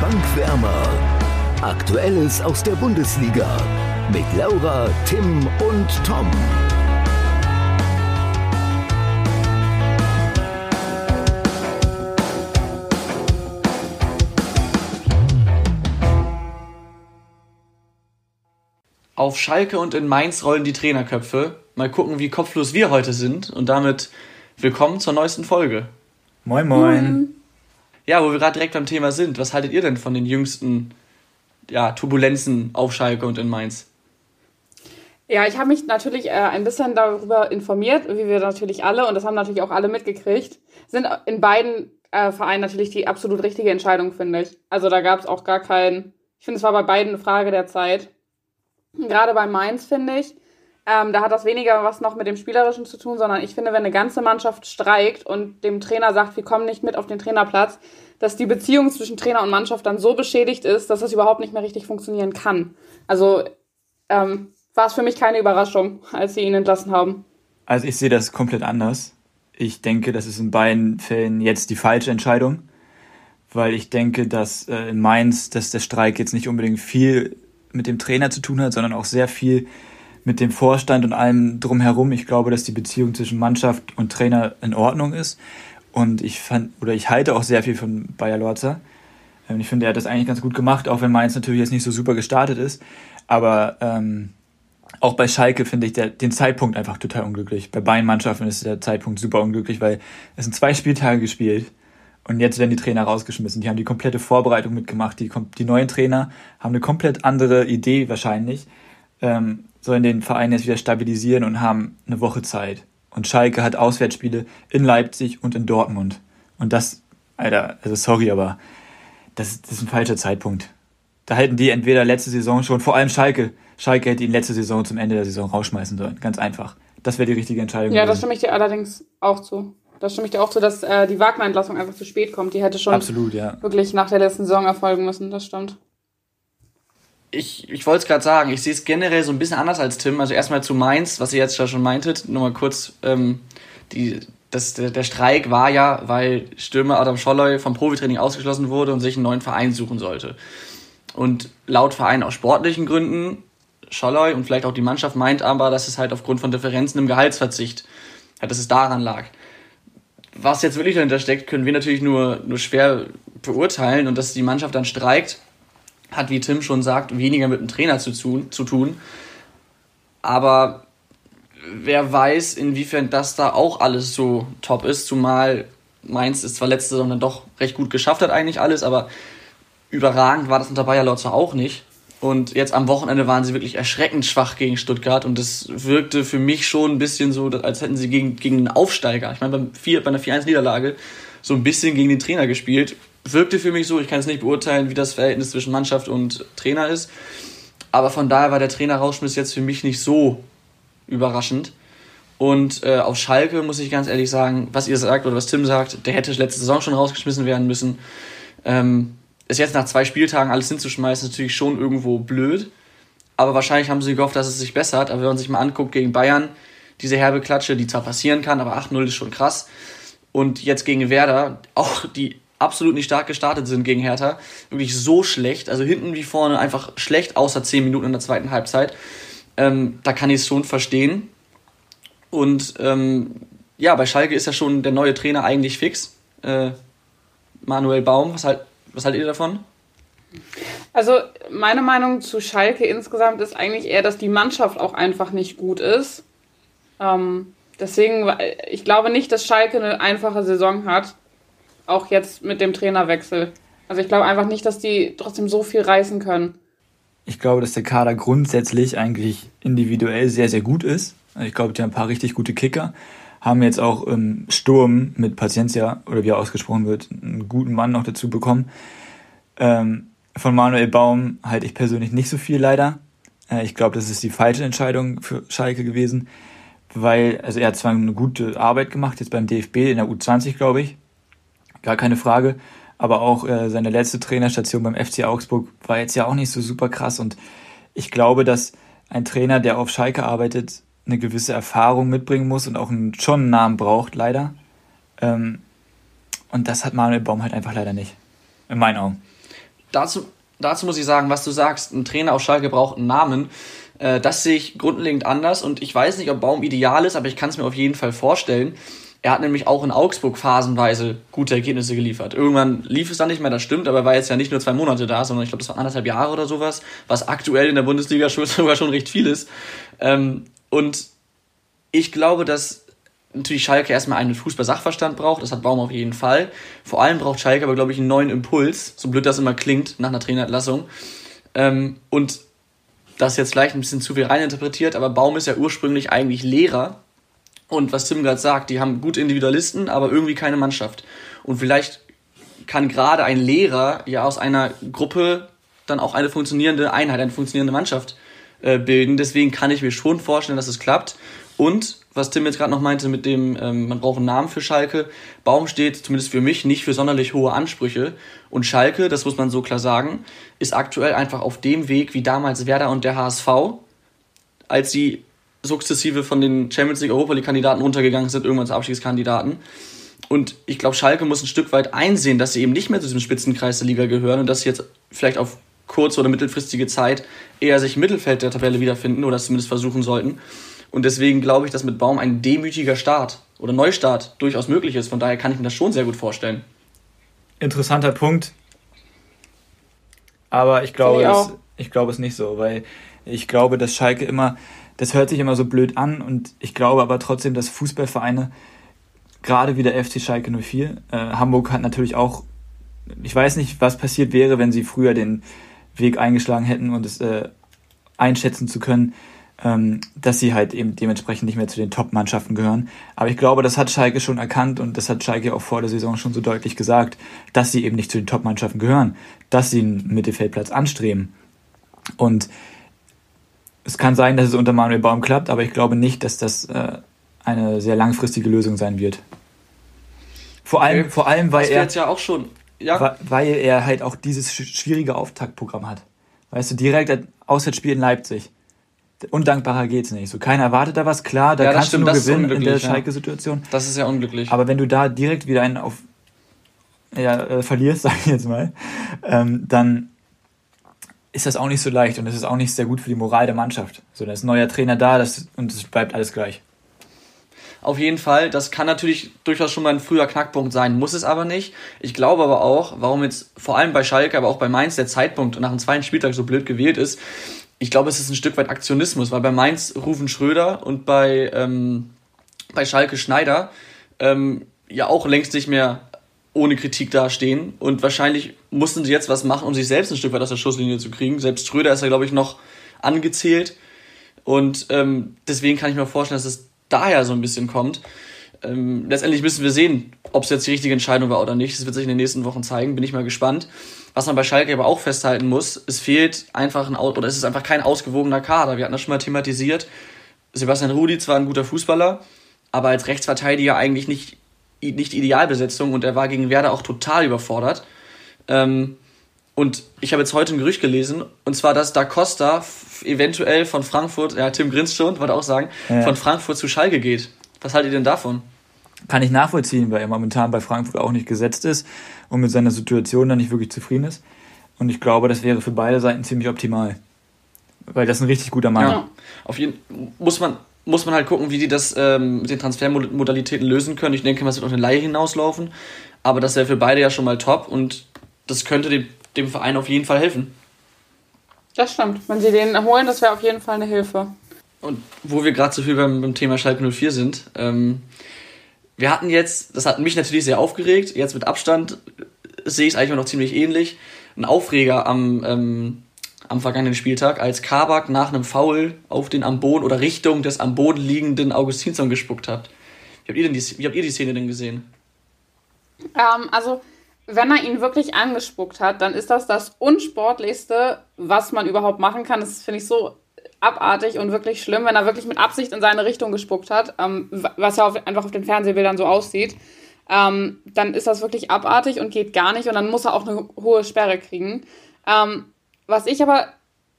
Bankwärmer. Aktuelles aus der Bundesliga mit Laura, Tim und Tom. Auf Schalke und in Mainz rollen die Trainerköpfe. Mal gucken, wie kopflos wir heute sind. Und damit willkommen zur neuesten Folge. Moin, moin. Ja, wo wir gerade direkt beim Thema sind. Was haltet ihr denn von den jüngsten ja, Turbulenzen auf Schalke und in Mainz? Ja, ich habe mich natürlich äh, ein bisschen darüber informiert, wie wir natürlich alle, und das haben natürlich auch alle mitgekriegt, sind in beiden äh, Vereinen natürlich die absolut richtige Entscheidung, finde ich. Also da gab es auch gar keinen, ich finde, es war bei beiden eine Frage der Zeit. Gerade bei Mainz, finde ich, ähm, da hat das weniger was noch mit dem Spielerischen zu tun, sondern ich finde, wenn eine ganze Mannschaft streikt und dem Trainer sagt, wir kommen nicht mit auf den Trainerplatz, dass die Beziehung zwischen Trainer und Mannschaft dann so beschädigt ist, dass das überhaupt nicht mehr richtig funktionieren kann. Also ähm, war es für mich keine Überraschung, als sie ihn entlassen haben. Also ich sehe das komplett anders. Ich denke, das ist in beiden Fällen jetzt die falsche Entscheidung, weil ich denke, dass äh, in Mainz, dass der Streik jetzt nicht unbedingt viel mit dem Trainer zu tun hat, sondern auch sehr viel mit dem Vorstand und allem drumherum. Ich glaube, dass die Beziehung zwischen Mannschaft und Trainer in Ordnung ist. Und ich fand, oder ich halte auch sehr viel von Bayer Lorzer. Ähm, ich finde, er hat das eigentlich ganz gut gemacht, auch wenn Mainz natürlich jetzt nicht so super gestartet ist. Aber ähm, auch bei Schalke finde ich der, den Zeitpunkt einfach total unglücklich. Bei beiden Mannschaften ist der Zeitpunkt super unglücklich, weil es sind zwei Spieltage gespielt und jetzt werden die Trainer rausgeschmissen. Die haben die komplette Vorbereitung mitgemacht. Die, die neuen Trainer haben eine komplett andere Idee wahrscheinlich ähm, sollen den Verein jetzt wieder stabilisieren und haben eine Woche Zeit. Und Schalke hat Auswärtsspiele in Leipzig und in Dortmund. Und das, Alter, also sorry, aber das, das ist ein falscher Zeitpunkt. Da hätten die entweder letzte Saison schon, vor allem Schalke, Schalke hätte ihn letzte Saison zum Ende der Saison rausschmeißen sollen. Ganz einfach. Das wäre die richtige Entscheidung. Ja, gewesen. das stimme ich dir allerdings auch zu. Das stimme ich dir auch zu, dass äh, die Wagner-Entlassung einfach zu spät kommt. Die hätte schon Absolut, ja. wirklich nach der letzten Saison erfolgen müssen. Das stimmt ich, ich wollte es gerade sagen, ich sehe es generell so ein bisschen anders als Tim. Also erstmal zu Mainz, was ihr jetzt schon meintet, nur mal kurz, ähm, die, das, der, der Streik war ja, weil Stürmer Adam Scholloy vom Profitraining ausgeschlossen wurde und sich einen neuen Verein suchen sollte. Und laut Verein aus sportlichen Gründen, Scholloy und vielleicht auch die Mannschaft meint aber, dass es halt aufgrund von Differenzen im Gehaltsverzicht, dass es daran lag. Was jetzt wirklich dahinter steckt, können wir natürlich nur, nur schwer beurteilen und dass die Mannschaft dann streikt, hat, wie Tim schon sagt, weniger mit dem Trainer zu tun. Zu tun. Aber wer weiß, inwiefern das da auch alles so top ist, zumal Mainz ist zwar letzte Saison dann doch recht gut geschafft hat eigentlich alles, aber überragend war das unter Bayer Lotzer auch nicht. Und jetzt am Wochenende waren sie wirklich erschreckend schwach gegen Stuttgart und das wirkte für mich schon ein bisschen so, als hätten sie gegen, gegen einen Aufsteiger, ich meine beim 4, bei einer 4-1-Niederlage, so ein bisschen gegen den Trainer gespielt wirkte für mich so. Ich kann es nicht beurteilen, wie das Verhältnis zwischen Mannschaft und Trainer ist. Aber von daher war der Trainer-Rausschmiss jetzt für mich nicht so überraschend. Und äh, auf Schalke muss ich ganz ehrlich sagen, was ihr sagt oder was Tim sagt, der hätte letzte Saison schon rausgeschmissen werden müssen. Ähm, ist jetzt nach zwei Spieltagen alles hinzuschmeißen, natürlich schon irgendwo blöd. Aber wahrscheinlich haben sie gehofft, dass es sich bessert. Aber wenn man sich mal anguckt gegen Bayern, diese herbe Klatsche, die zwar passieren kann, aber 8-0 ist schon krass. Und jetzt gegen Werder, auch die absolut nicht stark gestartet sind gegen Hertha. Wirklich so schlecht. Also hinten wie vorne einfach schlecht, außer 10 Minuten in der zweiten Halbzeit. Ähm, da kann ich es schon verstehen. Und ähm, ja, bei Schalke ist ja schon der neue Trainer eigentlich fix. Äh, Manuel Baum, was, halt, was haltet ihr davon? Also meine Meinung zu Schalke insgesamt ist eigentlich eher, dass die Mannschaft auch einfach nicht gut ist. Ähm, deswegen, ich glaube nicht, dass Schalke eine einfache Saison hat auch jetzt mit dem Trainerwechsel. Also ich glaube einfach nicht, dass die trotzdem so viel reißen können. Ich glaube, dass der Kader grundsätzlich eigentlich individuell sehr, sehr gut ist. Ich glaube, die haben ein paar richtig gute Kicker. Haben jetzt auch im Sturm mit Paciencia, oder wie er ausgesprochen wird, einen guten Mann noch dazu bekommen. Ähm, von Manuel Baum halte ich persönlich nicht so viel leider. Äh, ich glaube, das ist die falsche Entscheidung für Schalke gewesen, weil, also er hat zwar eine gute Arbeit gemacht, jetzt beim DFB in der U20, glaube ich, gar keine Frage. Aber auch äh, seine letzte Trainerstation beim FC Augsburg war jetzt ja auch nicht so super krass. Und ich glaube, dass ein Trainer, der auf Schalke arbeitet, eine gewisse Erfahrung mitbringen muss und auch einen, schon einen Namen braucht, leider. Ähm, und das hat Manuel Baum halt einfach leider nicht. In meinen Augen. dazu, dazu muss ich sagen, was du sagst, ein Trainer auf Schalke braucht einen Namen. Äh, das sehe ich grundlegend anders und ich weiß nicht, ob Baum ideal ist, aber ich kann es mir auf jeden Fall vorstellen. Er hat nämlich auch in Augsburg phasenweise gute Ergebnisse geliefert. Irgendwann lief es dann nicht mehr, das stimmt, aber er war jetzt ja nicht nur zwei Monate da, sondern ich glaube, das waren anderthalb Jahre oder sowas, was aktuell in der Bundesliga sogar schon recht viel ist. Ähm, und ich glaube, dass natürlich Schalke erstmal einen Fußball-Sachverstand braucht, das hat Baum auf jeden Fall. Vor allem braucht Schalke aber, glaube ich, einen neuen Impuls, so blöd das immer klingt nach einer Trainerentlassung. Ähm, und das jetzt vielleicht ein bisschen zu viel reininterpretiert, aber Baum ist ja ursprünglich eigentlich Lehrer und was Tim gerade sagt, die haben gute Individualisten, aber irgendwie keine Mannschaft. Und vielleicht kann gerade ein Lehrer ja aus einer Gruppe dann auch eine funktionierende Einheit, eine funktionierende Mannschaft äh, bilden. Deswegen kann ich mir schon vorstellen, dass es klappt. Und was Tim jetzt gerade noch meinte mit dem, ähm, man braucht einen Namen für Schalke. Baum steht zumindest für mich nicht für sonderlich hohe Ansprüche. Und Schalke, das muss man so klar sagen, ist aktuell einfach auf dem Weg wie damals Werder und der HSV, als sie sukzessive von den Champions League Europa League Kandidaten runtergegangen sind, irgendwann zu Abstiegskandidaten. Und ich glaube, Schalke muss ein Stück weit einsehen, dass sie eben nicht mehr zu diesem Spitzenkreis der Liga gehören und dass sie jetzt vielleicht auf kurze oder mittelfristige Zeit eher sich im Mittelfeld der Tabelle wiederfinden oder es zumindest versuchen sollten. Und deswegen glaube ich, dass mit Baum ein demütiger Start oder Neustart durchaus möglich ist. Von daher kann ich mir das schon sehr gut vorstellen. Interessanter Punkt. Aber ich glaube, ich, es, ich glaube es nicht so, weil ich glaube, dass Schalke immer das hört sich immer so blöd an und ich glaube aber trotzdem, dass Fußballvereine, gerade wie der FC Schalke 04, äh, Hamburg hat natürlich auch, ich weiß nicht, was passiert wäre, wenn sie früher den Weg eingeschlagen hätten und es äh, einschätzen zu können, ähm, dass sie halt eben dementsprechend nicht mehr zu den Top-Mannschaften gehören. Aber ich glaube, das hat Schalke schon erkannt und das hat Schalke auch vor der Saison schon so deutlich gesagt, dass sie eben nicht zu den Top-Mannschaften gehören, dass sie einen Mittelfeldplatz anstreben. Und es kann sein, dass es unter Manuel Baum klappt, aber ich glaube nicht, dass das äh, eine sehr langfristige Lösung sein wird. Vor allem, okay. vor allem weil er ja auch schon, ja. weil er halt auch dieses schwierige Auftaktprogramm hat. Weißt du, direkt ein Auswärtsspiel in Leipzig. Undankbarer geht's nicht. So keiner erwartet da was. Klar, da ja, kannst stimmt, du nur gewinnen in der Schalke-Situation. Das ist ja unglücklich. Aber wenn du da direkt wieder einen auf ja, äh, verlierst, sag ich jetzt mal, ähm, dann ist das auch nicht so leicht und es ist auch nicht sehr gut für die Moral der Mannschaft. So, da ist ein neuer Trainer da das, und es bleibt alles gleich. Auf jeden Fall, das kann natürlich durchaus schon mal ein früher Knackpunkt sein, muss es aber nicht. Ich glaube aber auch, warum jetzt vor allem bei Schalke, aber auch bei Mainz der Zeitpunkt nach dem zweiten Spieltag so blöd gewählt ist. Ich glaube, es ist ein Stück weit Aktionismus, weil bei Mainz rufen Schröder und bei, ähm, bei Schalke Schneider ähm, ja auch längst nicht mehr ohne Kritik dastehen. Und wahrscheinlich mussten sie jetzt was machen, um sich selbst ein Stück weit aus der Schusslinie zu kriegen. Selbst Schröder ist ja, glaube ich, noch angezählt. Und ähm, deswegen kann ich mir vorstellen, dass es daher so ein bisschen kommt. Ähm, letztendlich müssen wir sehen, ob es jetzt die richtige Entscheidung war oder nicht. Das wird sich in den nächsten Wochen zeigen, bin ich mal gespannt. Was man bei Schalke aber auch festhalten muss, es fehlt einfach ein, oder es ist einfach kein ausgewogener Kader. Wir hatten das schon mal thematisiert. Sebastian Rudi zwar ein guter Fußballer, aber als Rechtsverteidiger eigentlich nicht nicht Idealbesetzung und er war gegen Werder auch total überfordert. Ähm, und ich habe jetzt heute ein Gerücht gelesen, und zwar, dass Da Costa eventuell von Frankfurt, ja, Tim grinst schon, wollte auch sagen, ja. von Frankfurt zu Schalke geht. Was haltet ihr denn davon? Kann ich nachvollziehen, weil er momentan bei Frankfurt auch nicht gesetzt ist und mit seiner Situation dann nicht wirklich zufrieden ist. Und ich glaube, das wäre für beide Seiten ziemlich optimal. Weil das ein richtig guter Mann. Ja, auf jeden muss man, muss man halt gucken, wie die das ähm, mit den Transfermodalitäten lösen können. Ich denke, man wird auf eine Leihe hinauslaufen. Aber das wäre für beide ja schon mal top und das könnte dem, dem Verein auf jeden Fall helfen. Das stimmt. Wenn sie den holen, das wäre auf jeden Fall eine Hilfe. Und wo wir gerade so viel beim, beim Thema Schalke 04 sind, ähm, wir hatten jetzt, das hat mich natürlich sehr aufgeregt, jetzt mit Abstand sehe ich es eigentlich noch ziemlich ähnlich, ein Aufreger am ähm, am vergangenen Spieltag, als Kabak nach einem Foul auf den am Boden oder Richtung des am Boden liegenden Augustinsson gespuckt hat. Wie habt ihr, denn die, wie habt ihr die Szene denn gesehen? Ähm, also, wenn er ihn wirklich angespuckt hat, dann ist das das Unsportlichste, was man überhaupt machen kann. Das finde ich so abartig und wirklich schlimm, wenn er wirklich mit Absicht in seine Richtung gespuckt hat, ähm, was ja auf, einfach auf den Fernsehbildern so aussieht. Ähm, dann ist das wirklich abartig und geht gar nicht und dann muss er auch eine hohe Sperre kriegen. Ähm, was ich aber,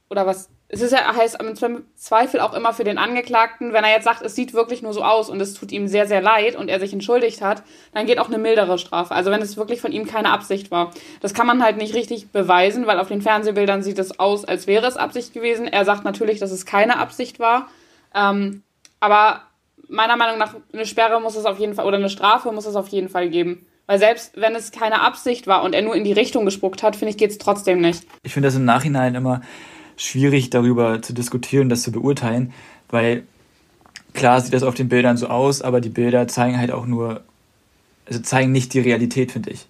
oder was es ist ja, heißt im Zweifel auch immer für den Angeklagten, wenn er jetzt sagt, es sieht wirklich nur so aus und es tut ihm sehr, sehr leid und er sich entschuldigt hat, dann geht auch eine mildere Strafe. Also wenn es wirklich von ihm keine Absicht war. Das kann man halt nicht richtig beweisen, weil auf den Fernsehbildern sieht es aus, als wäre es Absicht gewesen. Er sagt natürlich, dass es keine Absicht war. Ähm, aber meiner Meinung nach, eine Sperre muss es auf jeden Fall, oder eine Strafe muss es auf jeden Fall geben. Weil selbst wenn es keine Absicht war und er nur in die Richtung gespuckt hat, finde ich, geht es trotzdem nicht. Ich finde das im Nachhinein immer schwierig, darüber zu diskutieren, das zu beurteilen, weil klar sieht das auf den Bildern so aus, aber die Bilder zeigen halt auch nur, also zeigen nicht die Realität, finde ich.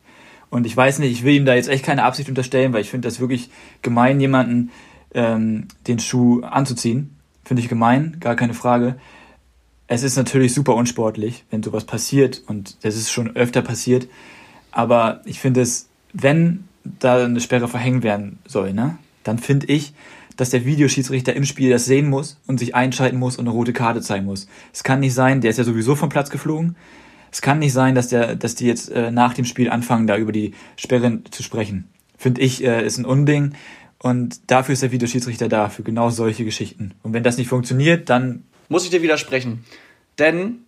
Und ich weiß nicht, ich will ihm da jetzt echt keine Absicht unterstellen, weil ich finde das wirklich gemein, jemanden ähm, den Schuh anzuziehen. Finde ich gemein, gar keine Frage. Es ist natürlich super unsportlich, wenn sowas passiert und das ist schon öfter passiert. Aber ich finde es, wenn da eine Sperre verhängt werden soll, ne, dann finde ich, dass der Videoschiedsrichter im Spiel das sehen muss und sich einschalten muss und eine rote Karte zeigen muss. Es kann nicht sein, der ist ja sowieso vom Platz geflogen. Es kann nicht sein, dass der, dass die jetzt äh, nach dem Spiel anfangen, da über die Sperren zu sprechen. Finde ich, äh, ist ein Unding. Und dafür ist der Videoschiedsrichter da, für genau solche Geschichten. Und wenn das nicht funktioniert, dann. Muss ich dir widersprechen. Denn,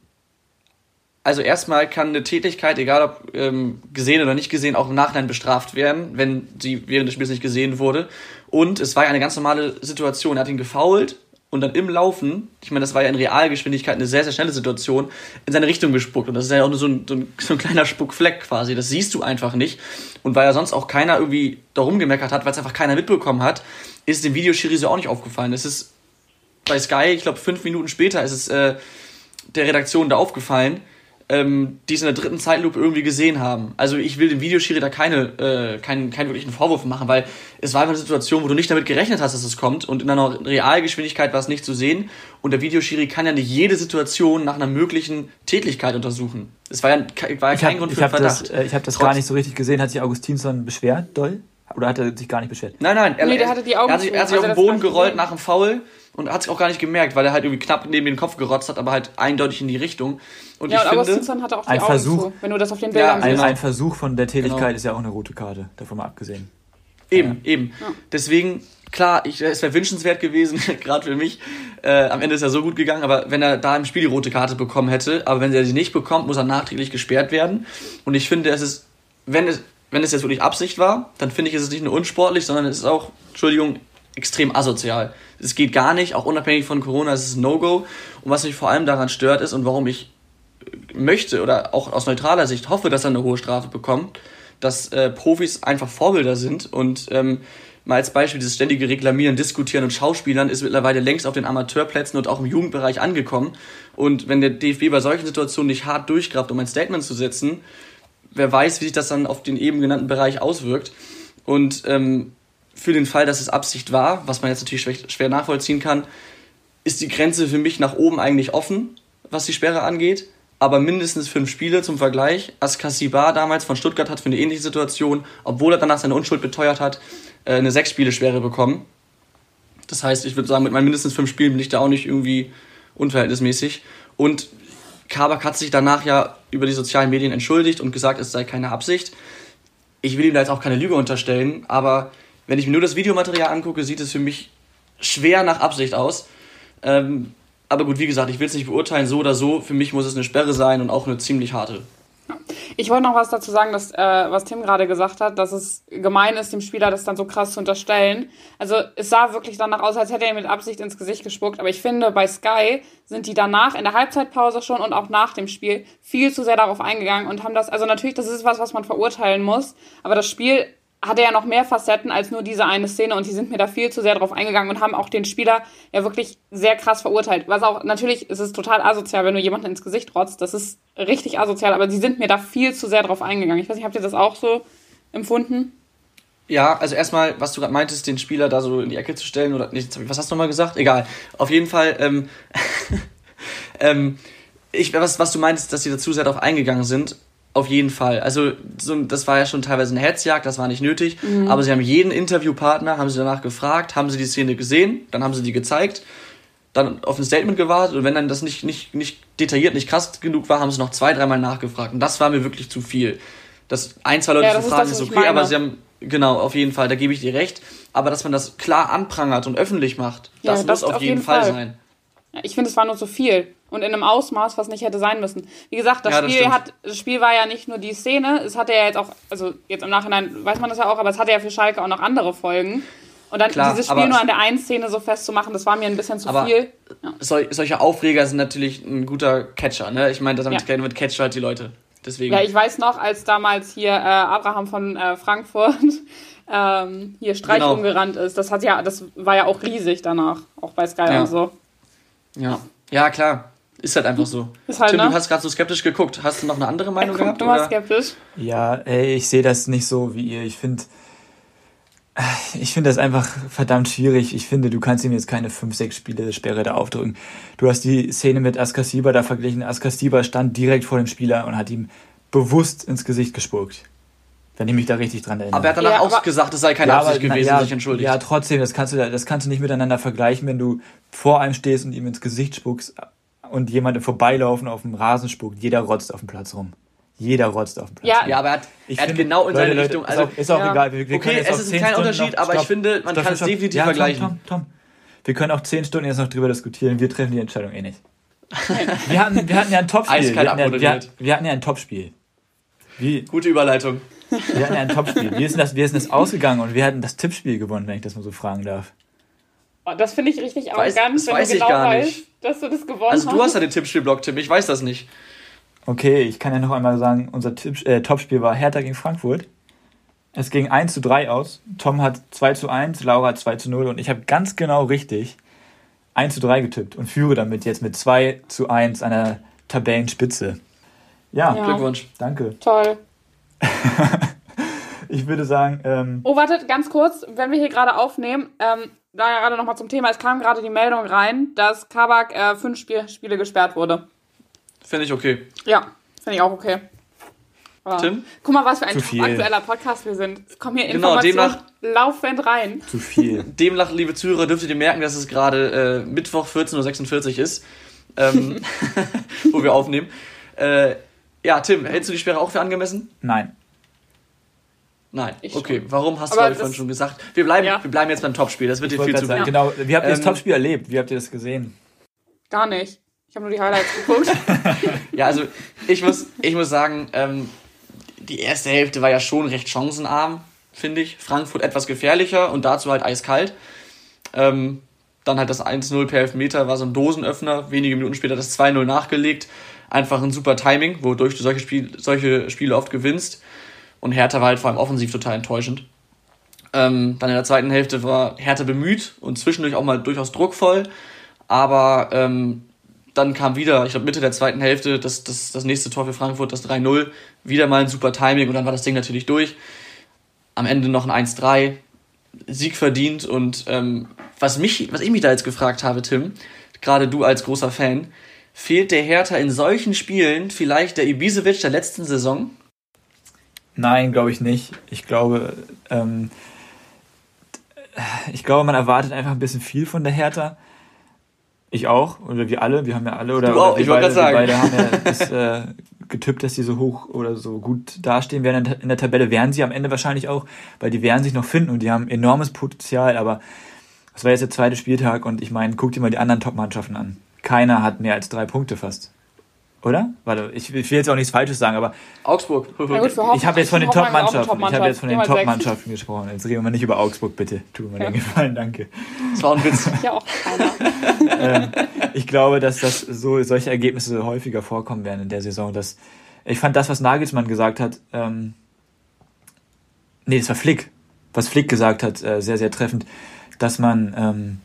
also erstmal kann eine Tätigkeit, egal ob ähm, gesehen oder nicht gesehen, auch im Nachhinein bestraft werden, wenn sie während des Spiels nicht gesehen wurde. Und es war ja eine ganz normale Situation. Er hat ihn gefault und dann im Laufen, ich meine, das war ja in Realgeschwindigkeit eine sehr, sehr schnelle Situation, in seine Richtung gespuckt. Und das ist ja auch nur so ein, so ein, so ein kleiner Spuckfleck quasi. Das siehst du einfach nicht. Und weil ja sonst auch keiner irgendwie darum gemeckert hat, weil es einfach keiner mitbekommen hat, ist dem Videoschiri so auch nicht aufgefallen. Es ist bei Sky, ich glaube, fünf Minuten später ist es äh, der Redaktion da aufgefallen ähm, die es in der dritten Zeitlupe irgendwie gesehen haben. Also ich will dem Videoschiri da keine, äh, keinen, keinen wirklichen Vorwurf machen, weil es war einfach eine Situation, wo du nicht damit gerechnet hast, dass es kommt und in einer Realgeschwindigkeit war es nicht zu sehen und der Videoschiri kann ja nicht jede Situation nach einer möglichen Tätigkeit untersuchen. Es war ja, war ja kein hab, Grund für ich Verdacht. Das, äh, ich habe das Trotz gar nicht so richtig gesehen. Hat sich Augustinsson beschwert, doll? Oder hat er sich gar nicht beschwert? Nein, nein. Er, nee, der hatte die Augen er hat sich, er hat sich also auf den Boden gerollt nach dem Foul und hat sich auch gar nicht gemerkt, weil er halt irgendwie knapp neben den Kopf gerotzt hat, aber halt eindeutig in die Richtung. Und ja, ich und finde, hatte auch die ein Augen Versuch, zu, wenn du das auf den Bildern ja, siehst. Ein, ein Versuch von der Tätigkeit genau. ist ja auch eine rote Karte, davon mal abgesehen. Eben, ja. eben. Ja. Deswegen, klar, ich, es wäre wünschenswert gewesen, gerade für mich. Äh, am Ende ist er so gut gegangen, aber wenn er da im Spiel die rote Karte bekommen hätte, aber wenn er sie nicht bekommt, muss er nachträglich gesperrt werden. Und ich finde, es ist, wenn es, wenn es jetzt wirklich Absicht war, dann finde ich, ist es nicht nur unsportlich, sondern es ist auch, Entschuldigung, extrem asozial. Es geht gar nicht, auch unabhängig von Corona, es ist ein No-Go. Und was mich vor allem daran stört ist und warum ich möchte oder auch aus neutraler Sicht hoffe, dass er eine hohe Strafe bekommt, dass äh, Profis einfach Vorbilder sind und ähm, mal als Beispiel dieses ständige Reklamieren, Diskutieren und Schauspielern ist mittlerweile längst auf den Amateurplätzen und auch im Jugendbereich angekommen. Und wenn der DFB bei solchen Situationen nicht hart durchgrabt, um ein Statement zu setzen, wer weiß, wie sich das dann auf den eben genannten Bereich auswirkt. Und ähm, für den Fall, dass es Absicht war, was man jetzt natürlich schwer nachvollziehen kann, ist die Grenze für mich nach oben eigentlich offen, was die Sperre angeht. Aber mindestens fünf Spiele zum Vergleich. Askasibar damals von Stuttgart hat für eine ähnliche Situation, obwohl er danach seine Unschuld beteuert hat, äh, eine sechs Spiele Sperre bekommen. Das heißt, ich würde sagen, mit meinen mindestens fünf Spielen bin ich da auch nicht irgendwie unverhältnismäßig. Und Kabak hat sich danach ja über die sozialen Medien entschuldigt und gesagt, es sei keine Absicht. Ich will ihm da jetzt auch keine Lüge unterstellen, aber wenn ich mir nur das Videomaterial angucke, sieht es für mich schwer nach Absicht aus. Ähm, aber gut, wie gesagt, ich will es nicht beurteilen, so oder so. Für mich muss es eine Sperre sein und auch eine ziemlich harte. Ich wollte noch was dazu sagen, dass, äh, was Tim gerade gesagt hat, dass es gemein ist, dem Spieler das dann so krass zu unterstellen. Also es sah wirklich danach aus, als hätte er ihm mit Absicht ins Gesicht gespuckt. Aber ich finde, bei Sky sind die danach in der Halbzeitpause schon und auch nach dem Spiel viel zu sehr darauf eingegangen und haben das, also natürlich, das ist was, was man verurteilen muss, aber das Spiel hatte ja noch mehr Facetten als nur diese eine Szene und die sind mir da viel zu sehr drauf eingegangen und haben auch den Spieler ja wirklich sehr krass verurteilt. Was auch, natürlich ist es total asozial, wenn du jemanden ins Gesicht rotzt. Das ist richtig asozial, aber sie sind mir da viel zu sehr drauf eingegangen. Ich weiß nicht, habt ihr das auch so empfunden? Ja, also erstmal, was du gerade meintest, den Spieler da so in die Ecke zu stellen oder nicht, was hast du nochmal gesagt? Egal. Auf jeden Fall, ähm, ähm, ich, was, was du meintest, dass sie da zu sehr drauf eingegangen sind, auf jeden Fall. Also so, das war ja schon teilweise eine Hetzjagd, das war nicht nötig. Mhm. Aber sie haben jeden Interviewpartner, haben sie danach gefragt, haben sie die Szene gesehen, dann haben sie die gezeigt, dann auf ein Statement gewartet und wenn dann das nicht, nicht, nicht detailliert, nicht krass genug war, haben sie noch zwei, dreimal nachgefragt. Und das war mir wirklich zu viel. Das ein, zwei Leute ja, zu fragen ist, ist okay, aber sie haben Genau, auf jeden Fall, da gebe ich dir recht. Aber dass man das klar anprangert und öffentlich macht, das, Ja, muss das auf, auf jeden, jeden Fall, Fall. sein. Ich finde, es war nur zu viel. Und in einem Ausmaß, was nicht hätte sein müssen. Wie gesagt, das, Ja, das Spiel stimmt. hat, das Spiel war ja nicht nur die Szene, es hatte ja jetzt auch, also jetzt im Nachhinein weiß man das ja auch, aber es hatte ja für Schalke auch noch andere Folgen. Und dann Klar, dieses Spiel nur an der einen Szene so festzumachen, das war mir ein bisschen zu viel. Ja. Sol solche Aufreger sind natürlich ein guter Catcher, ne? Ich meine, damit, Ja. damit catcht halt die Leute. Deswegen. Ja, ich weiß noch, als damals hier äh, Abraham von äh, Frankfurt ähm, hier Streich Genau. umgerannt ist. Das hat ja, das war ja auch riesig danach, auch bei Sky Ja. und so. Ja. ja, klar. Ist halt einfach so. Ist halt, Tim, ne? du hast gerade so skeptisch geguckt. Hast du noch eine andere Meinung gehabt? du warst skeptisch. Ja, ey, ich sehe das nicht so wie ihr. Ich finde, ich finde das einfach verdammt schwierig. Ich finde, du kannst ihm jetzt keine 5, 6 Spiele Sperre da aufdrücken. Du hast die Szene mit Askasiba da verglichen. Askasiba stand direkt vor dem Spieler und hat ihm bewusst ins Gesicht gespuckt. Wenn ich mich da richtig dran erinnere. Aber er hat danach Ja, auch gesagt, es sei keine Ja, Absicht aber, na, gewesen, ja, sich entschuldigt. Ja, trotzdem, das kannst, du, da- das kannst du nicht miteinander vergleichen, wenn du vor einem stehst und ihm ins Gesicht spuckst und jemand im Vorbeilaufen auf dem Rasen spuckt. Jeder rotzt auf dem Platz rum. Jeder rotzt auf dem Platz Ja, rum. Ja, aber er hat, Ich er hat finde- genau in seine Leute, Richtung. Ist Also, auch, ist auch Ja. egal. Wir, wir Okay, es ist ein 10 kleiner Unterschied, noch, aber ich stopp, finde, man stopp, kann es definitiv ja, vergleichen. Tom, Tom, Tom. Wir können auch 10 Stunden jetzt noch drüber diskutieren. Wir treffen die Entscheidung eh nicht. Wir hatten, wir hatten ja ein Topspiel. Wir hatten ja, wir, wir hatten ja ein Topspiel. Wie, Gute Überleitung. Wir hatten ja ein Topspiel. Wie ist, denn das, wie ist denn das ausgegangen und wir hatten das Tippspiel gewonnen, wenn ich das mal so fragen darf? Oh, das finde ich richtig Weiß- arrogant, das wenn weiß du ich genau gar weißt, nicht. dass du das gewonnen Also, du hast hast. ja den Tippspielblock, Tim. Ich weiß das nicht. Okay, ich kann ja noch einmal sagen, unser Tipp, äh, Topspiel war Hertha gegen Frankfurt. Es ging 1 zu 3 aus. Tom hat 2 zu 1, Laura hat 2 zu 0 und ich habe ganz genau richtig 1 zu 3 getippt und führe damit jetzt mit 2 zu 1 an der Tabellenspitze. Ja, Ja. Glückwunsch. danke. Toll. Ich würde sagen, ähm, Oh, wartet, ganz kurz, wenn wir hier gerade aufnehmen, ähm, da ja gerade nochmal zum Thema, es kam gerade die Meldung rein, dass Kabak äh, fünf Spiel Spiele gesperrt wurde. Finde ich okay. Ja, finde ich auch okay. Aber Tim? Guck mal, was für ein aktueller Podcast wir sind. Es kommen hier Genau, Informationen demnach- laufend rein. zu viel. Demnach, liebe Zuhörer, dürftet ihr merken, dass es gerade äh, Mittwoch 14.46 Uhr ist, ähm, wo wir aufnehmen. Äh, ja, Tim, hältst du die Sperre auch für angemessen? Nein. Nein. Ich okay, schon. warum hast du, Aber glaube ich, vorhin schon gesagt? Wir bleiben, Ja. wir bleiben jetzt beim Topspiel, das wird Ich dir viel zu sagen, genau, wie habt ihr das Ähm, Topspiel erlebt? Wie habt ihr das gesehen? Gar nicht. Ich habe nur die Highlights geguckt. Ja, also ich muss, ich muss sagen, ähm, die erste Hälfte war ja schon recht chancenarm, finde ich. Frankfurt etwas gefährlicher und dazu halt eiskalt. Ähm, dann halt das 1-0 per Elfmeter war so ein Dosenöffner. Wenige Minuten später das 2-0 nachgelegt. Einfach ein super Timing, wodurch du solche, Spiel, solche Spiele oft gewinnst. Und Hertha war halt vor allem offensiv total enttäuschend. Ähm, dann in der zweiten Hälfte war Hertha bemüht und zwischendurch auch mal durchaus druckvoll. Aber ähm, dann kam wieder, ich glaube Mitte der zweiten Hälfte, das, das, das nächste Tor für Frankfurt, das 3-0. Wieder mal ein super Timing und dann war das Ding natürlich durch. Am Ende noch ein 1-3. Sieg verdient und ähm, was, mich, was ich mich da jetzt gefragt habe, Tim, gerade du als großer Fan, fehlt der Hertha in solchen Spielen vielleicht der Ibisevic der letzten Saison? Nein, glaube ich nicht. Ich glaube, ähm, ich glaube, man erwartet einfach ein bisschen viel von der Hertha. Ich auch, oder wir alle, wir haben ja alle, oder, Du auch, ich wollte beide, gerade sagen. beide haben ja das, äh, getippt, dass die so hoch oder so gut dastehen werden in der- in der Tabelle. Werden sie am Ende wahrscheinlich auch, weil die werden sich noch finden und die haben enormes Potenzial, aber das war jetzt der zweite Spieltag und ich meine, guck dir mal die anderen Top-Mannschaften an. Keiner hat mehr als drei Punkte fast. Oder? Warte, ich, ich will jetzt auch nichts Falsches sagen, aber Augsburg. Gut, ich habe jetzt von den Top-Mannschaften, ich habe jetzt von den Top-Mannschaften gesprochen. Jetzt reden wir nicht über Augsburg, bitte. Tu mir den Gefallen, danke. Das war ein Witz. Ja, auch keiner. Ich glaube, dass das so solche Ergebnisse häufiger vorkommen werden in der Saison. Dass, ich fand das, was Nagelsmann gesagt hat, ähm, nee, das war Flick, was Flick gesagt hat, äh, sehr, sehr treffend, dass man ähm,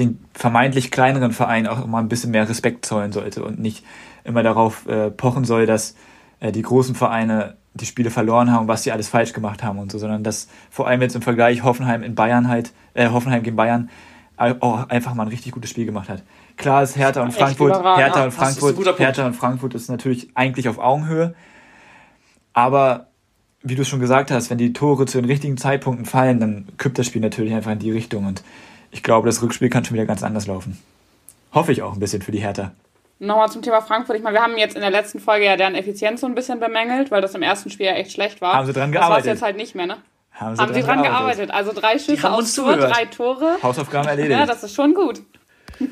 den vermeintlich kleineren Verein auch mal ein bisschen mehr Respekt zollen sollte und nicht immer darauf äh, pochen soll, dass äh, die großen Vereine die Spiele verloren haben, was sie alles falsch gemacht haben und so, sondern dass vor allem jetzt im Vergleich Hoffenheim in Bayern halt, äh, Hoffenheim gegen Bayern auch einfach mal ein richtig gutes Spiel gemacht hat. Klar ist Hertha und Frankfurt. Hertha und Frankfurt. Hertha und Frankfurt ist natürlich eigentlich auf Augenhöhe, aber wie du schon gesagt hast, wenn die Tore zu den richtigen Zeitpunkten fallen, dann kippt das Spiel natürlich einfach in die Richtung und ich glaube, das Rückspiel kann schon wieder ganz anders laufen. Hoffe ich auch ein bisschen für die Hertha. Nochmal zum Thema Frankfurt. Ich meine, wir haben jetzt in der letzten Folge ja deren Effizienz so ein bisschen bemängelt, weil das im ersten Spiel ja echt schlecht war. Haben sie dran Das war gearbeitet. jetzt halt nicht mehr, ne? Haben sie, haben dran, sie dran gearbeitet. gearbeitet. Also drei Schüsse aufs Tor, drei Tore. Hausaufgaben erledigt. Ja, das ist schon gut.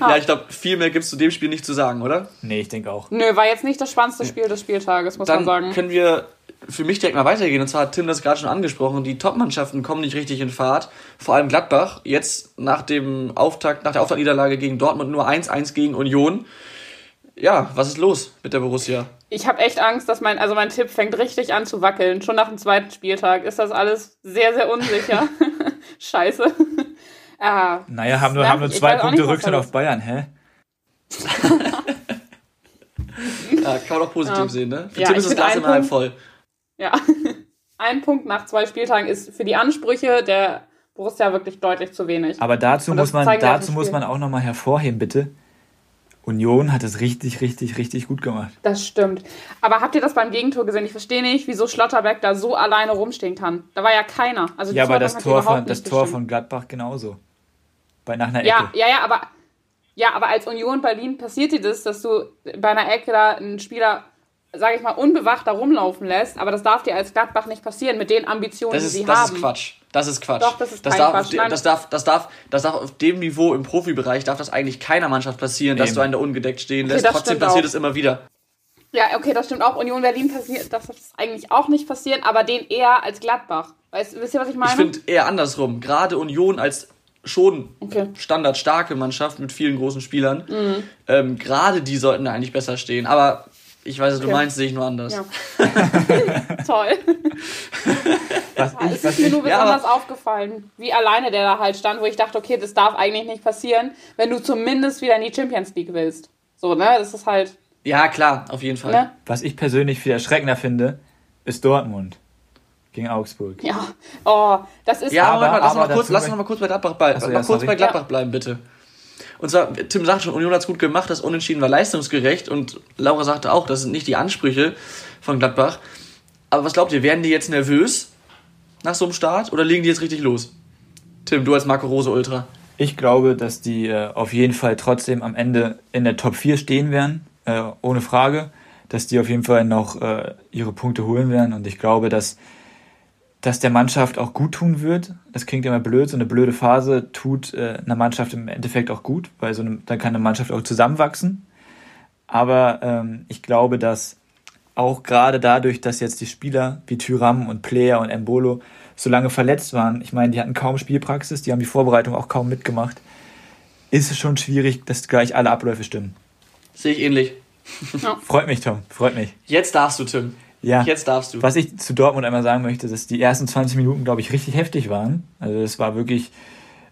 ja, ich glaube, viel mehr gibt es zu dem Spiel nicht zu sagen, oder? Nee, ich denke auch. Nö, war jetzt nicht das spannendste Spiel des Spieltages, muss Dann man sagen. können wir für mich direkt mal weitergehen. Und zwar hat Tim das gerade schon angesprochen. Die Top-Mannschaften kommen nicht richtig in Fahrt. Vor allem Gladbach. Jetzt nach dem Auftakt, nach der Auftaktniederlage gegen Dortmund nur 1-1 gegen Union. Ja, was ist los mit der Borussia? Ich habe echt Angst, dass mein, also mein Tipp fängt richtig an zu wackeln. Schon nach dem zweiten Spieltag ist das alles sehr, sehr unsicher. Scheiße. äh, naja, haben nur, haben nur zwei Punkte Rückstand auf Bayern, hä? ja, kann man auch positiv ja. sehen, ne? Für ja, Tim ist das Glas immer halb voll. Ja, ein Punkt nach zwei Spieltagen ist für die Ansprüche der Borussia wirklich deutlich zu wenig. Aber dazu muss man, dazu muss man auch nochmal hervorheben, bitte. Union hat es richtig, richtig, richtig gut gemacht. Das stimmt. Aber habt ihr das beim Gegentor gesehen? Ich verstehe nicht, wieso Schlotterbeck da so alleine rumstehen kann. Da war ja keiner. Also ja, aber das, Tor von, das Tor von Gladbach genauso. Bei nach einer Ecke. Ja, ja, ja, aber ja, aber als Union Berlin passiert dir das, dass du bei einer Ecke da einen Spieler, sage ich mal, unbewacht da rumlaufen lässt. Aber das darf dir als Gladbach nicht passieren mit den Ambitionen, ist, die sie das haben. Das ist Quatsch. Das ist Quatsch. Doch, das ist das kein darf, Quatsch. Das darf, das, darf, das darf auf dem Niveau im Profibereich darf das eigentlich keiner Mannschaft passieren, dass Eben. du einen da ungedeckt stehen lässt. Okay, Trotzdem passiert es immer wieder. Ja, okay, das stimmt auch. Union Berlin passiert, das ist eigentlich auch nicht passieren, aber den eher als Gladbach. Weißt, wisst ihr, was ich meine? Ich finde eher andersrum. Gerade Union als schon okay. standardstarke Mannschaft mit vielen großen Spielern. Mhm. Ähm, Gerade die sollten da eigentlich besser stehen. Aber ich weiß, okay. du meinst, sehe ich nur anders. Ja. Toll. Was ich, es ist mir nur besonders ja, aufgefallen, wie alleine der da halt stand, wo ich dachte, okay, das darf eigentlich nicht passieren, wenn du zumindest wieder in die Champions League willst. So, ne? Das ist halt. Ja, klar, auf jeden Fall. Ne? Was ich persönlich viel erschreckender finde, ist Dortmund gegen Augsburg. Ja, oh, das ist ja. Aber, aber, lass, mal kurz, lass uns noch mal kurz bei Gladbach, bei, so, ja, kurz bei Gladbach bleiben, bitte. Und zwar, Tim sagt schon, Union hat es gut gemacht, das Unentschieden war leistungsgerecht und Laura sagte auch, das sind nicht die Ansprüche von Gladbach. Aber was glaubt ihr, werden die jetzt nervös nach so einem Start oder legen die jetzt richtig los? Tim, du als Marco Rose Ultra. Ich glaube, dass die äh, auf jeden Fall trotzdem am Ende in der Top 4 stehen werden, äh, ohne Frage. Dass die auf jeden Fall noch äh, ihre Punkte holen werden und ich glaube, dass das der Mannschaft auch gut tun wird. Das klingt immer blöd, so eine blöde Phase tut äh, einer Mannschaft im Endeffekt auch gut, weil so eine, dann kann eine Mannschaft auch zusammenwachsen. Aber ähm, ich glaube, dass auch gerade dadurch, dass jetzt die Spieler wie Tyram und Player und Embolo so lange verletzt waren, ich meine, die hatten kaum Spielpraxis, die haben die Vorbereitung auch kaum mitgemacht, ist es schon schwierig, dass gleich alle Abläufe stimmen. Sehe ich ähnlich. Ja. Freut mich, Tom, freut mich. Jetzt darfst du, Tim. Ja. Jetzt darfst du. Was ich zu Dortmund einmal sagen möchte, dass die ersten 20 Minuten, glaube ich, richtig heftig waren. Also es war wirklich,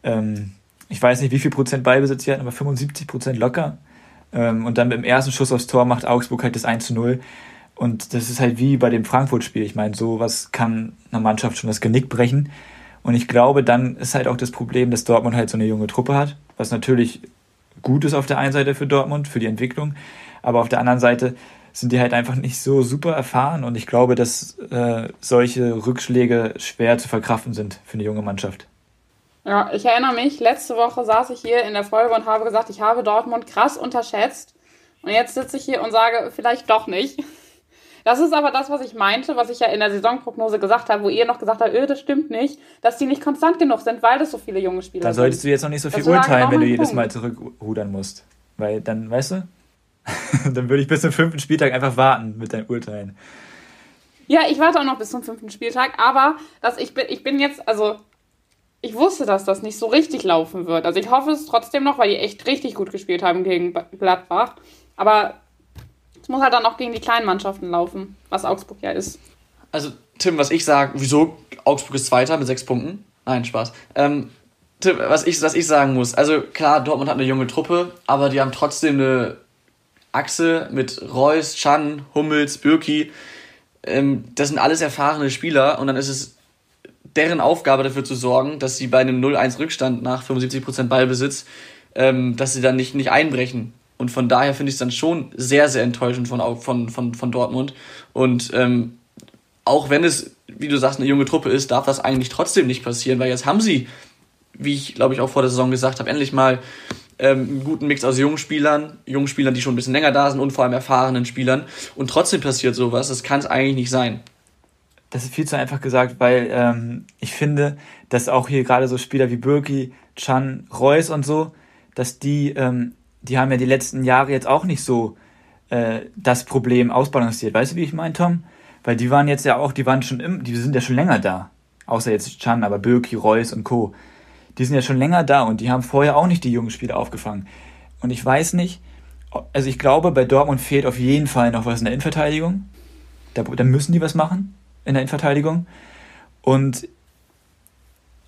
ähm, ich weiß nicht, wie viel Prozent Ballbesitz sie hatten, aber 75 Prozent locker. Ähm, und dann mit dem ersten Schuss aufs Tor macht Augsburg halt das 1 zu 0. Und das ist halt wie bei dem Frankfurt-Spiel. Ich meine, sowas kann einer Mannschaft schon das Genick brechen. Und ich glaube, dann ist halt auch das Problem, dass Dortmund halt so eine junge Truppe hat, was natürlich gut ist auf der einen Seite für Dortmund, für die Entwicklung. Aber auf der anderen Seite sind die halt einfach nicht so super erfahren und ich glaube, dass äh, solche Rückschläge schwer zu verkraften sind für eine junge Mannschaft. Ja, ich erinnere mich, letzte Woche saß ich hier in der Folge und habe gesagt, ich habe Dortmund krass unterschätzt. Und jetzt sitze ich hier und sage, vielleicht doch nicht. Das ist aber das, was ich meinte, was ich ja in der Saisonprognose gesagt habe, wo ihr noch gesagt habt, öh, das stimmt nicht, dass die nicht konstant genug sind, weil das so viele junge Spieler sind. Da solltest sind. du jetzt noch nicht so viel urteilen, wenn du jedes Punkt. Mal zurückrudern musst. Weil dann, weißt du, Dann würde ich bis zum fünften Spieltag einfach warten mit deinen Urteilen. Ja, ich warte auch noch bis zum fünften Spieltag, aber dass ich bin, ich bin jetzt, also ich wusste, dass das nicht so richtig laufen wird. Also ich hoffe es trotzdem noch, weil die echt richtig gut gespielt haben gegen Gladbach. Aber es muss halt dann auch gegen die kleinen Mannschaften laufen, was Augsburg ja ist. Also Tim, was ich sage, wieso Augsburg ist Zweiter mit sechs Punkten? Nein, Spaß. Ähm, Tim, was ich, was ich sagen muss, also klar, Dortmund hat eine junge Truppe, aber die haben trotzdem eine Achse mit Reus, Chan, Hummels, Birki. Ähm, das sind alles erfahrene Spieler und dann ist es deren Aufgabe dafür zu sorgen, dass sie bei einem 0-1 Rückstand nach 75% Ballbesitz, ähm, dass sie dann nicht, nicht einbrechen. Und von daher finde ich es dann schon sehr, sehr enttäuschend von, von, von, von Dortmund. Und ähm, auch wenn es, wie du sagst, eine junge Truppe ist, darf das eigentlich trotzdem nicht passieren, weil jetzt haben sie, wie ich glaube ich auch vor der Saison gesagt habe, endlich mal ähm, einen guten Mix aus jungen Spielern, jungen Spielern, die schon ein bisschen länger da sind und vor allem erfahrenen Spielern. Und trotzdem passiert sowas. Das kann es eigentlich nicht sein. das ist viel zu einfach gesagt, weil ähm, ich finde, dass auch hier gerade so Spieler wie Birki, Chan, Reus und so, dass die, ähm, die haben ja die letzten Jahre jetzt auch nicht so äh, das Problem ausbalanciert. Weißt du, wie ich meine, Tom? Weil die waren jetzt ja auch, die waren schon im, die sind ja schon länger da. Außer jetzt Chan, aber Birki, Reus und Co. Die sind ja schon länger da und die haben vorher auch nicht die jungen Spieler aufgefangen. Und ich weiß nicht, also ich glaube, bei Dortmund fehlt auf jeden Fall noch was in der Innenverteidigung. Da, da müssen die was machen in der Innenverteidigung. Und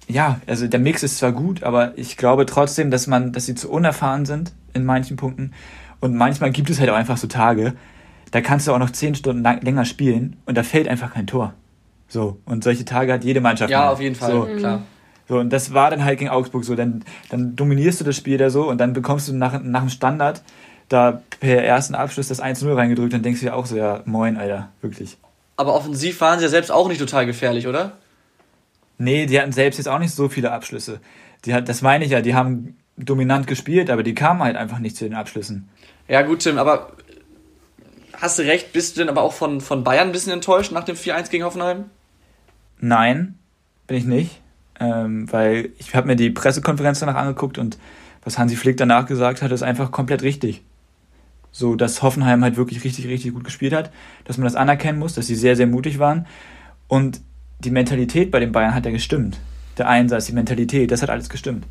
ja, also der Mix ist zwar gut, aber ich glaube trotzdem, dass man, dass sie zu unerfahren sind in manchen Punkten. Und manchmal gibt es halt auch einfach so Tage, da kannst du auch noch zehn Stunden lang, länger spielen und da fällt einfach kein Tor. So. Und solche Tage hat jede Mannschaft. Ja, mal. auf jeden Fall, so. klar. So, und das war dann halt gegen Augsburg so. Dann, dann dominierst du das Spiel da so und dann bekommst du nach, nach dem Standard da per ersten Abschluss das 1-0 reingedrückt, dann denkst du dir auch so, ja, moin, Alter, wirklich. Aber offensiv waren sie ja selbst auch nicht total gefährlich, oder? Nee, die hatten selbst jetzt auch nicht so viele Abschlüsse. Die hat, das meine ich ja, die haben dominant gespielt, aber die kamen halt einfach nicht zu den Abschlüssen. Ja, gut, Tim, aber hast du recht, bist du denn aber auch von, von Bayern ein bisschen enttäuscht nach dem 4-1 gegen Hoffenheim? Nein, bin ich nicht. Ähm, weil ich habe mir die Pressekonferenz danach angeguckt und was Hansi Flick danach gesagt hat, ist einfach komplett richtig. So, dass Hoffenheim halt wirklich richtig, richtig gut gespielt hat, dass man das anerkennen muss, dass sie sehr, sehr mutig waren. Und die Mentalität bei den Bayern hat ja gestimmt. Der Einsatz, die Mentalität, das hat alles gestimmt.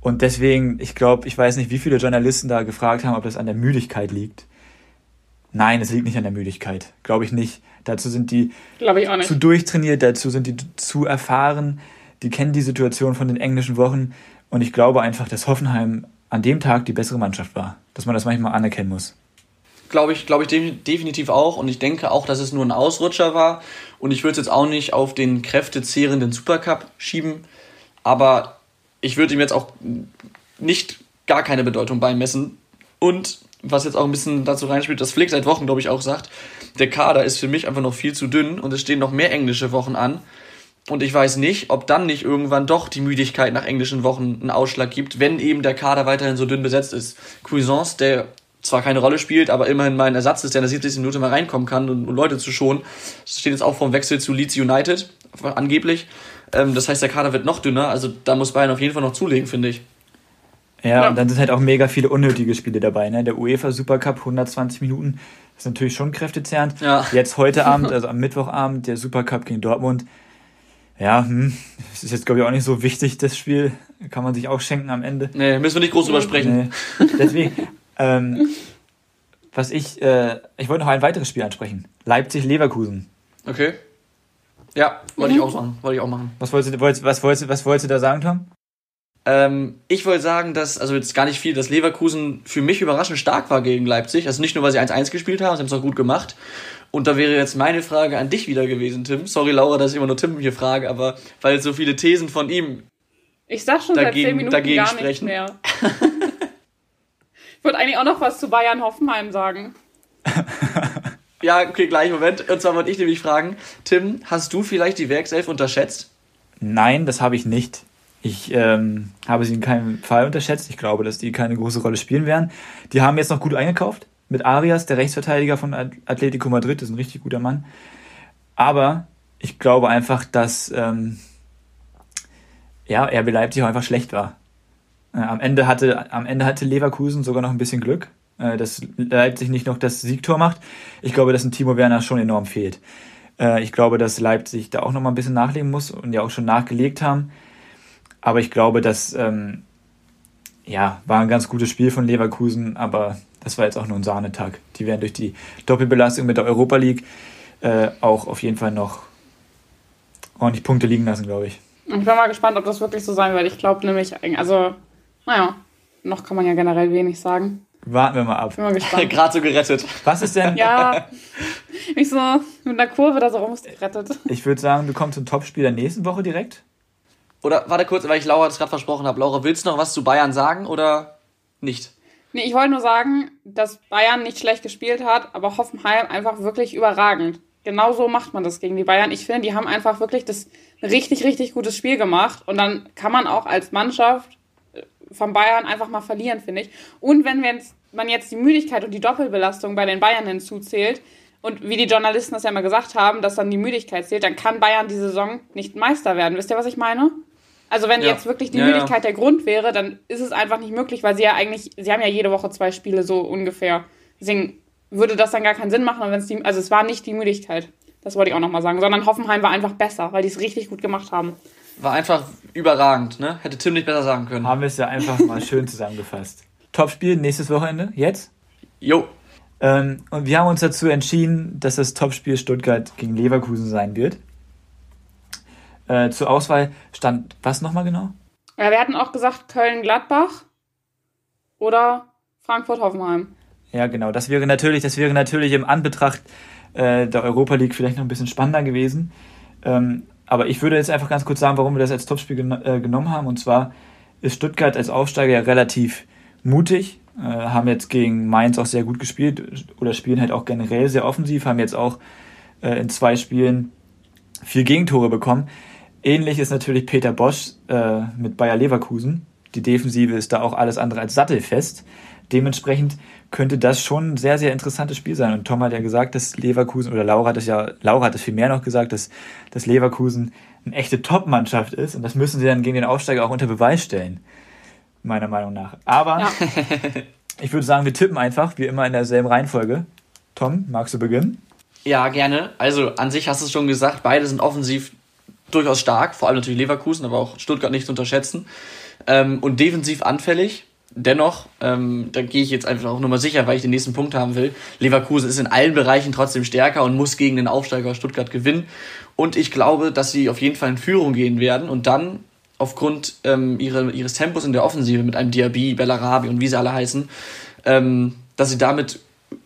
Und deswegen, ich glaube, ich weiß nicht, wie viele Journalisten da gefragt haben, ob das an der Müdigkeit liegt. Nein, es liegt nicht an der Müdigkeit. Glaube ich nicht. Dazu sind die zu durchtrainiert, dazu sind die zu erfahren, die kennen die Situation von den englischen Wochen. Und ich glaube einfach, dass Hoffenheim an dem Tag die bessere Mannschaft war. Dass man das manchmal anerkennen muss. Glaube ich, glaube ich definitiv auch. Und ich denke auch, dass es nur ein Ausrutscher war. Und ich würde es jetzt auch nicht auf den kräftezehrenden Supercup schieben. Aber ich würde ihm jetzt auch nicht gar keine Bedeutung beimessen. Und was jetzt auch ein bisschen dazu reinspielt, dass Flick seit Wochen, glaube ich, auch sagt, der Kader ist für mich einfach noch viel zu dünn und es stehen noch mehr englische Wochen an. Und ich weiß nicht, ob dann nicht irgendwann doch die Müdigkeit nach englischen Wochen einen Ausschlag gibt, wenn eben der Kader weiterhin so dünn besetzt ist. Cuisance, der zwar keine Rolle spielt, aber immerhin mein Ersatz ist, der in der 70. Minute mal reinkommen kann und, und Leute zu schonen. Das steht jetzt auch vom Wechsel zu Leeds United, angeblich. Ähm, das heißt, der Kader wird noch dünner, also da muss Bayern auf jeden Fall noch zulegen, finde ich. Ja, ja, und dann sind halt auch mega viele unnötige Spiele dabei. Ne? Der UEFA Supercup 120 Minuten ist natürlich schon kräftezehrend. Ja. Jetzt heute Abend, also am Mittwochabend, der Supercup gegen Dortmund ja, hm, es ist jetzt, glaube ich, auch nicht so wichtig, das Spiel. Kann man sich auch schenken am Ende. Nee, müssen wir nicht groß drüber sprechen. Nee. Deswegen, ähm, was ich, äh, ich wollte noch ein weiteres Spiel ansprechen. Leipzig-Leverkusen. Okay. Ja, wollte mhm. ich auch sagen. Wollte ich auch machen. Was wolltest du, was wolltest, was wolltest du da sagen, Tom? Ähm, ich wollte sagen, dass, also jetzt gar nicht viel, dass Leverkusen für mich überraschend stark war gegen Leipzig. Also nicht nur, weil sie 1-1 gespielt haben, sie haben es auch gut gemacht. Und da wäre jetzt meine Frage an dich wieder gewesen, Tim. Sorry, Laura, dass ich immer nur Tim hier frage, aber weil so viele Thesen von ihm ich sag schon dagegen, seit 10 Minuten dagegen gar sprechen. nicht mehr. ich wollte eigentlich auch noch was zu Bayern Hoffenheim sagen. ja, okay, gleich, Moment. Und zwar wollte ich nämlich fragen, Tim, hast du vielleicht die Werkself unterschätzt? Nein, das habe ich nicht. Ich ähm, habe sie in keinem Fall unterschätzt. Ich glaube, dass die keine große Rolle spielen werden. Die haben jetzt noch gut eingekauft mit Arias, der Rechtsverteidiger von Atletico Madrid. Das ist ein richtig guter Mann. Aber ich glaube einfach, dass ähm, ja, RB Leipzig auch einfach schlecht war. Äh, am, Ende hatte, am Ende hatte Leverkusen sogar noch ein bisschen Glück, äh, dass Leipzig nicht noch das Siegtor macht. Ich glaube, dass ein Timo Werner schon enorm fehlt. Äh, ich glaube, dass Leipzig da auch noch mal ein bisschen nachlegen muss und ja auch schon nachgelegt haben. Aber ich glaube, dass ähm, ja, war ein ganz gutes Spiel von Leverkusen, aber das war jetzt auch nur ein Sahnetag. Die werden durch die Doppelbelastung mit der Europa League äh, auch auf jeden Fall noch ordentlich Punkte liegen lassen, glaube ich. Ich bin mal gespannt, ob das wirklich so sein wird. Ich glaube nämlich, also, naja, noch kann man ja generell wenig sagen. Warten wir mal ab. Bin mal gespannt. Gerade so gerettet. Was ist denn? ja, mich so mit einer Kurve da so rumgerettet. Ich würde sagen, du kommst zum Topspiel der nächsten Woche direkt. Oder warte kurz, weil ich Laura das gerade versprochen habe. Laura, willst du noch was zu Bayern sagen oder nicht? Nee, ich wollte nur sagen, dass Bayern nicht schlecht gespielt hat, aber Hoffenheim einfach wirklich überragend. Genau so macht man das gegen die Bayern. Ich finde, die haben einfach wirklich das richtig, richtig gutes Spiel gemacht. Und dann kann man auch als Mannschaft äh, von Bayern einfach mal verlieren, finde ich. Und wenn man jetzt die Müdigkeit und die Doppelbelastung bei den Bayern hinzuzählt, und wie die Journalisten das ja immer gesagt haben, dass dann die Müdigkeit zählt, dann kann Bayern die Saison nicht Meister werden. Wisst ihr, was ich meine? Also wenn Ja. jetzt wirklich die Ja, Müdigkeit der Grund wäre, dann ist es einfach nicht möglich, weil sie ja eigentlich, sie haben ja jede Woche zwei Spiele so ungefähr. Deswegen würde das dann gar keinen Sinn machen, wenn es die, also es war nicht die Müdigkeit. Das wollte ich auch nochmal sagen, sondern Hoffenheim war einfach besser, weil die es richtig gut gemacht haben. War einfach überragend, ne? Hätte Tim nicht besser sagen können. Haben wir es ja einfach mal schön zusammengefasst. Topspiel nächstes Wochenende, jetzt. Jo. Ähm, und wir haben uns dazu entschieden, dass das Topspiel Stuttgart gegen Leverkusen sein wird. Äh, zur Auswahl stand was nochmal genau? Ja, wir hatten auch gesagt Köln-Gladbach oder Frankfurt-Hoffenheim. Ja, genau. Das wäre natürlich, das wäre natürlich im Anbetracht äh, der Europa League vielleicht noch ein bisschen spannender gewesen. Ähm, aber ich würde jetzt einfach ganz kurz sagen, warum wir das als Topspiel gen äh, genommen haben. Und zwar ist Stuttgart als Aufsteiger ja relativ mutig, äh, haben jetzt gegen Mainz auch sehr gut gespielt oder spielen halt auch generell sehr offensiv, haben jetzt auch äh, in zwei Spielen vier Gegentore bekommen. Ähnlich ist natürlich Peter Bosch äh, mit Bayer Leverkusen. Die Defensive ist da auch alles andere als sattelfest. Dementsprechend könnte das schon ein sehr, sehr interessantes Spiel sein. Und Tom hat ja gesagt, dass Leverkusen, oder Laura hat es ja, Laura hat es viel mehr noch gesagt, dass, dass Leverkusen eine echte Top-Mannschaft ist. Und das müssen sie dann gegen den Aufsteiger auch unter Beweis stellen. Meiner Meinung nach. Aber Ja. ich würde sagen, wir tippen einfach, wie immer in derselben Reihenfolge. Tom, magst du beginnen? Ja, gerne. Also an sich hast du es schon gesagt, beide sind offensiv durchaus stark, vor allem natürlich Leverkusen, aber auch Stuttgart nicht zu unterschätzen. Ähm, und defensiv anfällig. Dennoch, ähm, da gehe ich jetzt einfach auch nur mal sicher, weil ich den nächsten Punkt haben will. Leverkusen ist in allen Bereichen trotzdem stärker und muss gegen den Aufsteiger Stuttgart gewinnen. Und ich glaube, dass sie auf jeden Fall in Führung gehen werden und dann aufgrund ähm, ihre, ihres Tempos in der Offensive mit einem Diaby, Bellarabi und wie sie alle heißen, ähm, dass sie damit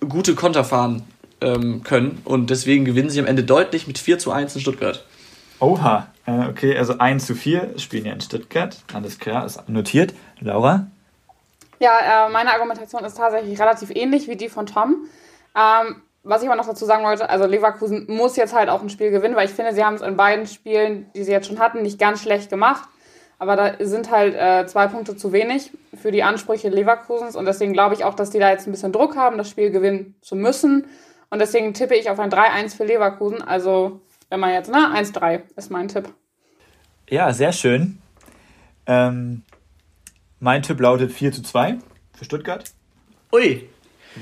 gute Konter fahren ähm, können. Und deswegen gewinnen sie am Ende deutlich mit 4 zu 1 in Stuttgart. Oha, äh, okay, also 1 zu 4 spielen ja in Stuttgart. Alles klar, ist notiert. Laura? Ja, äh, meine Argumentation ist tatsächlich relativ ähnlich wie die von Tom. Ähm, was ich aber noch dazu sagen wollte, also Leverkusen muss jetzt halt auch ein Spiel gewinnen, weil ich finde, sie haben es in beiden Spielen, die sie jetzt schon hatten, nicht ganz schlecht gemacht. Aber da sind halt äh, zwei Punkte zu wenig für die Ansprüche Leverkusens und deswegen glaube ich auch, dass die da jetzt ein bisschen Druck haben, das Spiel gewinnen zu müssen. Und deswegen tippe ich auf ein 3-1 für Leverkusen. Also, wenn man jetzt, ne, 1-3 ist mein Tipp. Ja, sehr schön. Ähm, mein Tipp lautet 4 zu 2 für Stuttgart, Ui,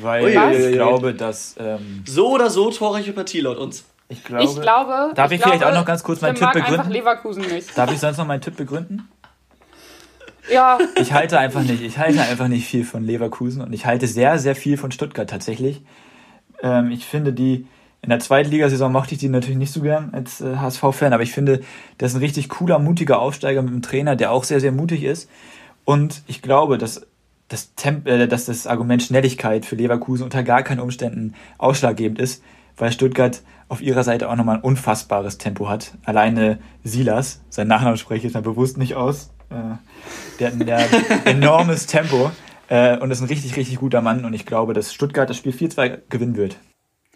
weil Ui, ich glaube, dass ähm, so oder so torreiche Partie laut uns. ich glaube, ich glaube. Darf ich glaube, vielleicht auch noch ganz kurz meinen Tipp mag einfach begründen? Leverkusen nicht. Darf ich sonst noch meinen Tipp begründen? Ja, Ich halte einfach nicht, ich halte einfach nicht viel von Leverkusen und ich halte sehr, sehr viel von Stuttgart tatsächlich. Ähm, ich finde die, in der Zweitligasaison mochte ich die natürlich nicht so gern als äh, HSV-Fan, aber ich finde, das ist ein richtig cooler, mutiger Aufsteiger mit einem Trainer, der auch sehr, sehr mutig ist. Und ich glaube, dass das, Temp äh, dass das Argument Schnelligkeit für Leverkusen unter gar keinen Umständen ausschlaggebend ist, weil Stuttgart auf ihrer Seite auch nochmal ein unfassbares Tempo hat. Alleine Silas, sein Nachnamen spreche ich jetzt mal bewusst nicht aus, äh, der hat ein enormes Tempo äh, und ist ein richtig, richtig guter Mann und ich glaube, dass Stuttgart das Spiel 4-2 gewinnen wird.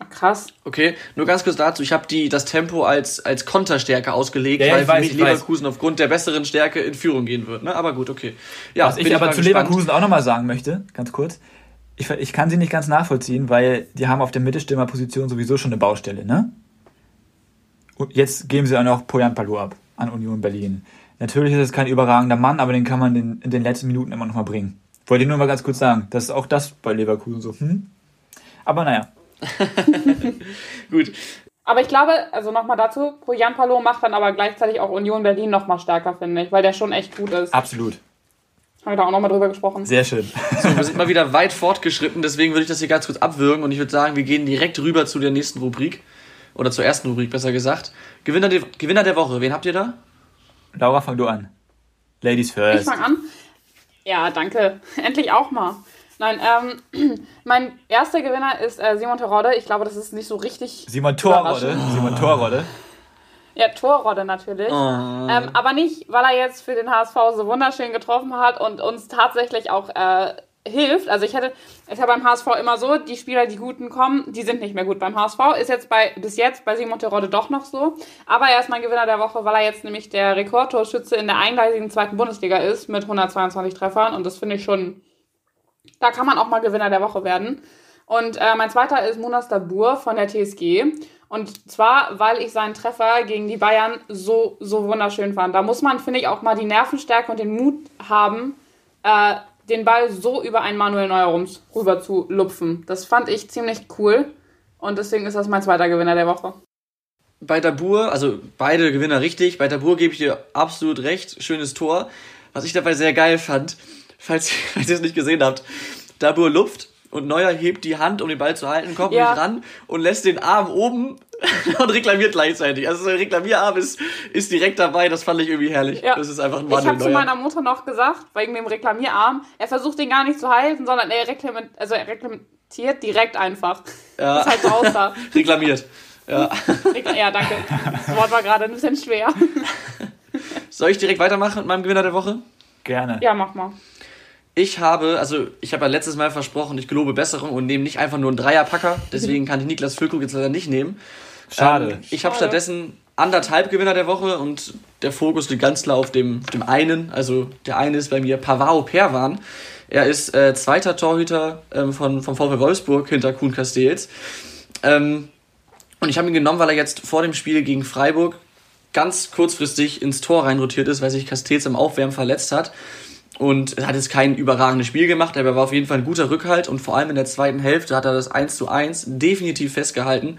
Krass. Okay, nur ganz kurz dazu, ich habe die das Tempo als, als Konterstärke ausgelegt, Ja, ja, weil ich für weiß, mich ich weiß. Leverkusen aufgrund der besseren Stärke in Führung gehen wird. Ne? Aber gut, okay. Ja, Was ich aber mal zu gespannt. Leverkusen auch nochmal sagen möchte, ganz kurz, ich, ich kann sie nicht ganz nachvollziehen, weil die haben auf der Mittelstürmerposition sowieso schon eine Baustelle, ne? Und jetzt geben sie auch noch Poyan Palou ab an Union Berlin. Natürlich ist es kein überragender Mann, aber den kann man in, in den letzten Minuten immer noch mal bringen. Wollte ich nur mal ganz kurz sagen, das ist auch das bei Leverkusen so. Hm? Aber naja, Gut. Aber ich glaube, also nochmal dazu, Jan Palo macht dann aber gleichzeitig auch Union Berlin nochmal stärker, finde ich, weil der schon echt gut ist. absolut. Haben wir da auch nochmal drüber gesprochen. Sehr schön. So, wir sind mal wieder weit fortgeschritten, deswegen würde ich das hier ganz kurz abwürgen und ich würde sagen, wir gehen direkt rüber zu der nächsten Rubrik. Oder zur ersten Rubrik, besser gesagt. Gewinner, der- Gewinner der Woche, wen habt ihr da? Laura, fang du an. Ladies Ich first. fange an. Ja, danke. Endlich auch mal. Nein, ähm, mein erster Gewinner ist äh, Simon Terodde. Ich glaube, das ist nicht so richtig. Simon Torrodde. Simon Torrodde. Ja, Torrodde natürlich. Ähm, aber nicht, weil er jetzt für den HSV so wunderschön getroffen hat und uns tatsächlich auch äh, hilft. Also ich hätte, es ist ja beim HSV immer so, die Spieler, die guten kommen, die sind nicht mehr gut beim HSV. Ist jetzt bei, bis jetzt bei Simon Terodde doch noch so. Aber er ist mein Gewinner der Woche, weil er jetzt nämlich der Rekordtorschütze in der eingleisigen zweiten Bundesliga ist mit 122 Treffern. Und das finde ich schon, da kann man auch mal Gewinner der Woche werden. Und äh, mein zweiter ist Munas Dabur von der TSG. Und zwar, weil ich seinen Treffer gegen die Bayern so, so wunderschön fand. Da muss man, finde ich, auch mal die Nervenstärke und den Mut haben, äh, den Ball so über einen Manuel Neuer rüber zu lupfen. Das fand ich ziemlich cool. Und deswegen ist das mein zweiter Gewinner der Woche. Bei Dabur, also beide Gewinner richtig. Bei Dabur gebe ich dir absolut recht. Schönes Tor. Was ich dabei sehr geil fand, falls, falls ihr es nicht gesehen habt, Dabur lupft und Neuer hebt die Hand, um den Ball zu halten, kommt ja. nicht ran und lässt den Arm oben und reklamiert gleichzeitig. Also sein Reklamierarm ist, ist direkt dabei, das fand ich irgendwie herrlich. Ja. Das ist einfach ein Mann Ich habe zu meiner Mutter noch gesagt, wegen dem Reklamierarm, er versucht den gar nicht zu halten, sondern er reklamiert, also er reklamiert direkt einfach. Ja. Das ist halt so aussah. Reklamiert. Ja. ja, danke. Das Wort war gerade ein bisschen schwer. Soll ich direkt weitermachen mit meinem Gewinner der Woche? Gerne. Ja, mach mal. Ich habe, also ich habe ja letztes Mal versprochen, ich gelobe Besserung und nehme nicht einfach nur einen Dreierpacker. Deswegen kann ich Niklas Füllkrug jetzt leider nicht nehmen. Schade. Ähm, ich habe stattdessen anderthalb Gewinner der Woche und der Fokus liegt ganz klar auf dem, dem einen. Also der eine ist bei mir Pavao Perwan. Er ist äh, zweiter Torhüter ähm, von, vom VfL Wolfsburg hinter Kuhn Castells. Ähm, und ich habe ihn genommen, weil er jetzt vor dem Spiel gegen Freiburg ganz kurzfristig ins Tor reinrotiert ist, weil sich Castells im Aufwärmen verletzt hat. Und er hat jetzt kein überragendes Spiel gemacht, aber er war auf jeden Fall ein guter Rückhalt und vor allem in der zweiten Hälfte hat er das 1 zu 1 definitiv festgehalten.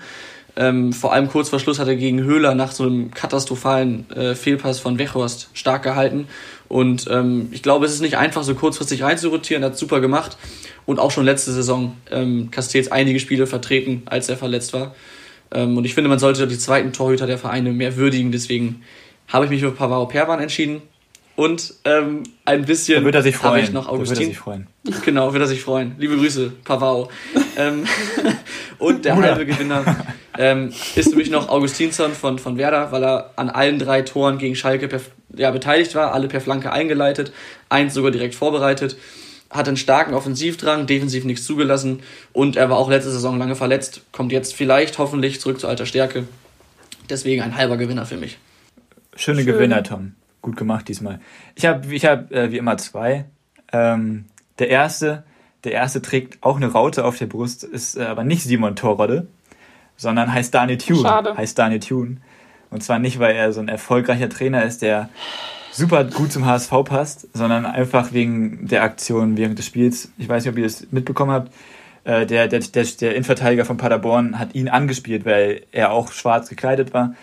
Ähm, vor allem kurz vor Schluss hat er gegen Höhler nach so einem katastrophalen äh, Fehlpass von Wechhorst stark gehalten. Und ähm, ich glaube, es ist nicht einfach, so kurzfristig reinzurotieren. Er hat super gemacht. Und auch schon letzte Saison ähm, Castells einige Spiele vertreten, als er verletzt war. Ähm, und ich finde, man sollte die zweiten Torhüter der Vereine mehr würdigen. Deswegen habe ich mich für Pavaro Perwan entschieden. Und ähm, ein bisschen da wird er sich freuen. ich noch Augustin. Da wird er sich freuen. Genau, wird er sich freuen. Liebe Grüße, Pavao. ähm, und der halbe Gewinner ähm, ist für mich noch Augustinsson von, von Werder, weil er an allen drei Toren gegen Schalke per, ja, beteiligt war, alle per Flanke eingeleitet, eins sogar direkt vorbereitet, hat einen starken Offensivdrang, defensiv nichts zugelassen und er war auch letzte Saison lange verletzt, kommt jetzt vielleicht hoffentlich zurück zu alter Stärke. Deswegen ein halber Gewinner für mich. Schöne Schön. Gewinner, Tom gut gemacht diesmal. Ich habe ich hab, äh, wie immer zwei. Ähm, der erste, der erste trägt auch eine Raute auf der Brust, ist äh, aber nicht Simon Torrodde, sondern heißt Daniel Thune. Schade. Heißt Daniel Thune. Und zwar nicht, weil er so ein erfolgreicher Trainer ist, der super gut zum HSV passt, sondern einfach wegen der Aktion während des Spiels. Ich weiß nicht, ob ihr das mitbekommen habt. Äh, der, der, der, der Innenverteidiger von Paderborn hat ihn angespielt, weil er auch schwarz gekleidet war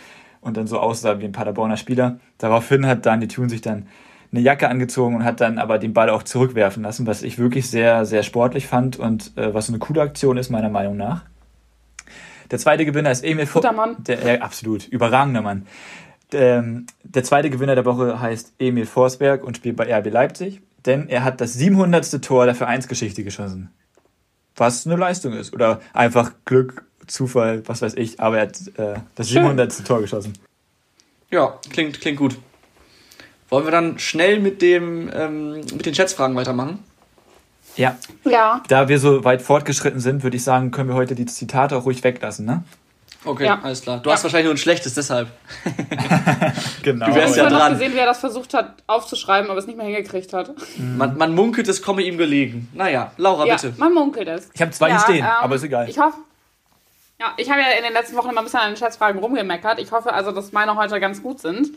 und dann so aussah wie ein Paderborner Spieler. Daraufhin hat Daniel Thun sich dann eine Jacke angezogen und hat dann aber den Ball auch zurückwerfen lassen, was ich wirklich sehr, sehr sportlich fand und äh, was eine coole Aktion ist, meiner Meinung nach. Der zweite Gewinner ist Emil Guter Mann. Der, äh, absolut, überragender Mann. Der, ähm, der zweite Gewinner der Woche heißt Emil Forsberg und spielt bei RB Leipzig, denn er hat das 700. Tor der Vereinsgeschichte geschossen. Was eine Leistung ist. Oder einfach Glück Zufall, was weiß ich, aber er hat äh, das 700. Tor geschossen. Ja, klingt, klingt gut. Wollen wir dann schnell mit, dem, ähm, mit den Schätzfragen weitermachen? Ja. Ja. Da wir so weit fortgeschritten sind, würde ich sagen, können wir heute die Zitate auch ruhig weglassen, ne? Okay, ja. alles klar. Du ja. hast wahrscheinlich nur ein schlechtes, deshalb. genau. Du wärst ja dran. Ich gesehen, wie er das versucht hat aufzuschreiben, aber es nicht mehr hingekriegt hat. Mhm. Man, man, munkelt, es komme ihm gelegen. Naja, Laura, ja, bitte. man munkelt es. Ich habe zwei ja, stehen, ähm, aber ist egal. Ich hoffe, ja, ich habe ja in den letzten Wochen immer ein bisschen an den Schätzfragen rumgemeckert. Ich hoffe also, dass meine heute ganz gut sind.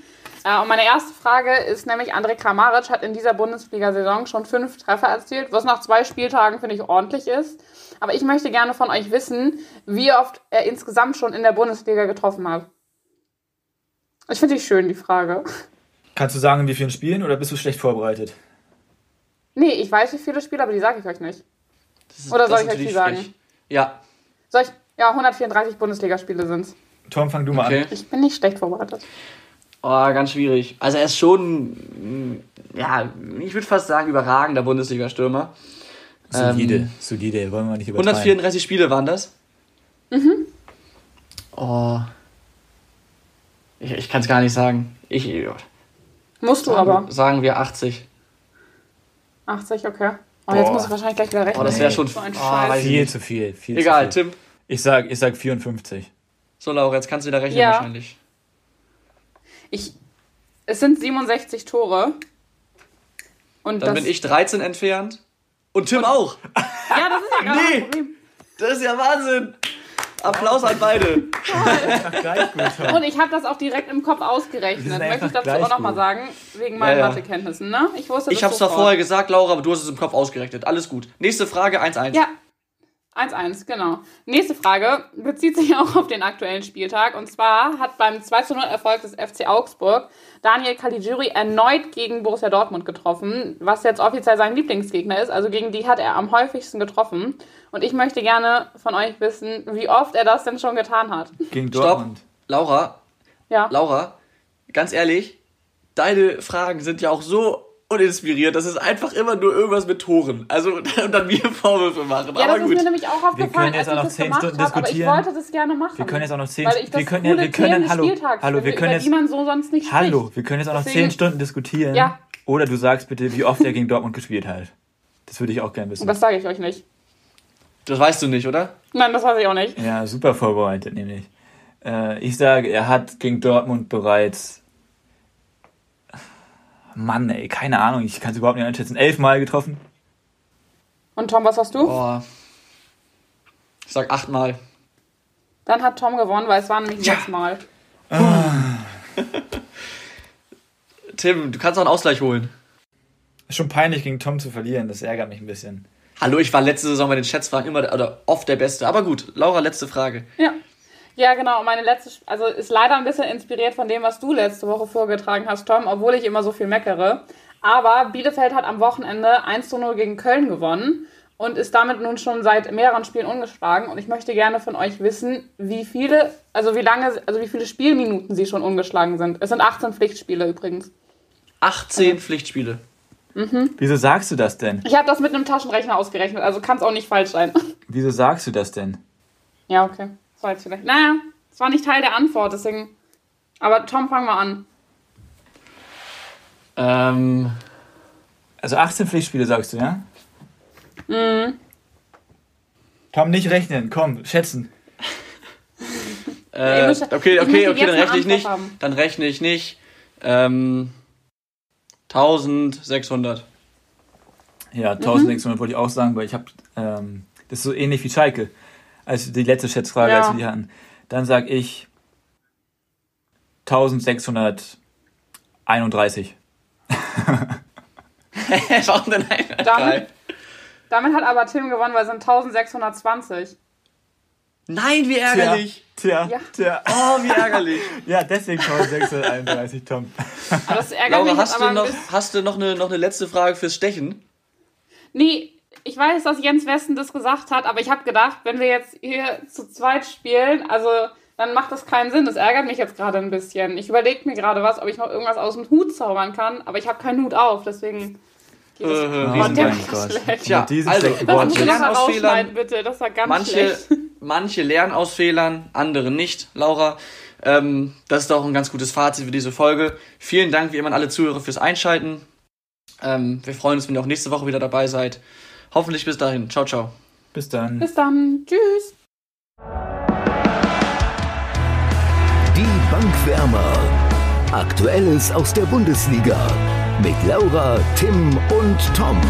Äh, und meine erste Frage ist nämlich, André Kramaric hat in dieser Bundesliga-Saison schon fünf Treffer erzielt, was nach zwei Spieltagen, finde ich, ordentlich ist. Aber ich möchte gerne von euch wissen, wie oft er insgesamt schon in der Bundesliga getroffen hat. Ich finde die schön, die Frage. Kannst du sagen, wie viele Spielen oder bist du schlecht vorbereitet? Nee, ich weiß, wie viele Spiele, aber die sage ich euch nicht. Ist, oder soll ich euch die sagen? Ja. Soll ich, ja, 134 Bundesligaspiele sind es. Tom, fang du mal okay. an. Ich bin nicht schlecht vorbereitet. Oh, ganz schwierig. Also er ist schon, ja, ich würde fast sagen, überragender Bundesliga-Stürmer. Solide, ähm, solide, wollen wir nicht übertreiben. 134 Spiele waren das? Mhm. Oh. Ich, ich kann es gar nicht sagen. Ich, Musst du sagen, aber. Sagen wir 80. 80, okay. Oh, jetzt muss ich wahrscheinlich gleich wieder rechnen. Oh, das wäre schon so oh, viel zu viel. viel Egal, zu viel. Tim. Ich sag, ich sag 54. So, Laura, jetzt kannst du wieder rechnen ja. wahrscheinlich. Ich, es sind 67 Tore. Und Dann bin ich 13 entfernt. Und Tim und, auch. Ja, das ist ja gar nee. Problem. Das ist ja Wahnsinn. Applaus an beide. Und ich habe das auch direkt im Kopf ausgerechnet. Möchte ich dazu auch nochmal sagen, wegen meinen Ja, ja. Mathekenntnissen, ne? Ich wusste Ich das hab's zwar vorher gesagt, Laura, aber du hast es im Kopf ausgerechnet. Alles gut. Nächste Frage, 1-1. Ja. 1-1, genau. Nächste Frage bezieht sich auch auf den aktuellen Spieltag. Und zwar hat beim 2-0-Erfolg des FC Augsburg Daniel Caligiuri erneut gegen Borussia Dortmund getroffen, was jetzt offiziell sein Lieblingsgegner ist. Also gegen die hat er am häufigsten getroffen. Und ich möchte gerne von euch wissen, wie oft er das denn schon getan hat. Gegen Stopp. Dortmund. Laura, Ja. Laura, ganz ehrlich, deine Fragen sind ja auch so uninspiriert. Das ist einfach immer nur irgendwas mit Toren. Also, und dann mir Vorwürfe machen. Ja, aber das ist gut. mir nämlich auch aufgefallen, können als jetzt auch ich noch das zehn Stunden habe, aber ich diskutieren. wollte das gerne machen. Wir können jetzt auch noch zehn das wir können, coole ja, wir können, hallo, hallo, wir können jetzt, so sonst nicht hallo, spricht. wir können jetzt auch noch Deswegen- zehn Stunden diskutieren. Ja. Oder du sagst bitte, wie oft er gegen Dortmund gespielt hat. Das würde ich auch gerne wissen. Das sage ich euch nicht. Das weißt du nicht, oder? Nein, das weiß ich auch nicht. Ja, super vorbereitet nämlich. Äh, ich sage, er hat gegen Dortmund bereits. Mann, ey, keine Ahnung, ich kann es überhaupt nicht einschätzen. Elfmal getroffen. Und Tom, was hast du? Boah. Ich sag achtmal. Dann hat Tom gewonnen, weil es war nämlich Ja. sechs Mal. Tim, du kannst auch einen Ausgleich holen. Ist schon peinlich, gegen Tom zu verlieren. Das ärgert mich ein bisschen. Hallo, ich war letzte Saison bei den Schätzfragen immer der- oder oft der Beste. Aber gut, Laura, letzte Frage. Ja. Ja, genau. Und meine letzte, also ist leider ein bisschen inspiriert von dem, was du letzte Woche vorgetragen hast, Tom, obwohl ich immer so viel meckere. Aber Bielefeld hat am Wochenende 1 zu 0 gegen Köln gewonnen und ist damit nun schon seit mehreren Spielen ungeschlagen. Und ich möchte gerne von euch wissen, wie viele, also wie lange, also wie viele Spielminuten sie schon ungeschlagen sind. Es sind 18 Pflichtspiele übrigens. 18 Pflichtspiele. Wieso sagst du das denn? Ich habe das mit einem Taschenrechner ausgerechnet, also kann es auch nicht falsch sein. Wieso sagst du das denn? Ja, okay. Das war jetzt vielleicht. Naja, das war nicht Teil der Antwort, deswegen. Aber Tom, fang mal an. Ähm, Also 18 Pflichtspiele sagst du, ja? Mhm. Tom, nicht rechnen, komm, schätzen. äh, okay, okay, okay, jetzt dann rechne ich nicht. haben. Dann rechne ich nicht. Ähm, 1600. Ja, 1600 wollte ich auch sagen, weil ich habe, ähm, das ist so ähnlich wie Schalke, als die letzte Schätzfrage, Ja. als wir die hatten. Dann sag ich 1631. Warum denn ein Damit, damit hat aber Tim gewonnen, weil es sind 1620. Nein, wie ärgerlich. Tja, Ja. tja. Oh, wie ärgerlich. Ja, deswegen 1631, Tom. Aber das ärgert Laura, hast aber du noch, bisschen. hast du noch, eine, noch eine letzte Frage fürs Stechen? Nee, ich weiß, dass Jens Westen das gesagt hat, aber ich habe gedacht, wenn wir jetzt hier zu zweit spielen, also dann macht das keinen Sinn. Das ärgert mich jetzt gerade ein bisschen. Ich überlege mir gerade was, ob ich noch irgendwas aus dem Hut zaubern kann, aber ich habe keinen Hut auf, deswegen geht es Äh, Oh der mein war Gott. schlecht. Diesen also, schlechten Das Worten. musst du Lernen noch aus rausschneiden, Fehlern. bitte. Das war ganz Manche, schlecht. manche lernen aus Fehlern, andere nicht, Laura. Ähm, das ist doch ein ganz gutes Fazit für diese Folge. Vielen Dank wie immer an alle Zuhörer fürs Einschalten. Ähm, wir freuen uns, wenn ihr auch nächste Woche wieder dabei seid. Hoffentlich bis dahin. Ciao, ciao. Bis dann. Bis dann. Tschüss. Die Bankwärmer. Aktuelles aus der Bundesliga. Mit Laura, Tim und Tom.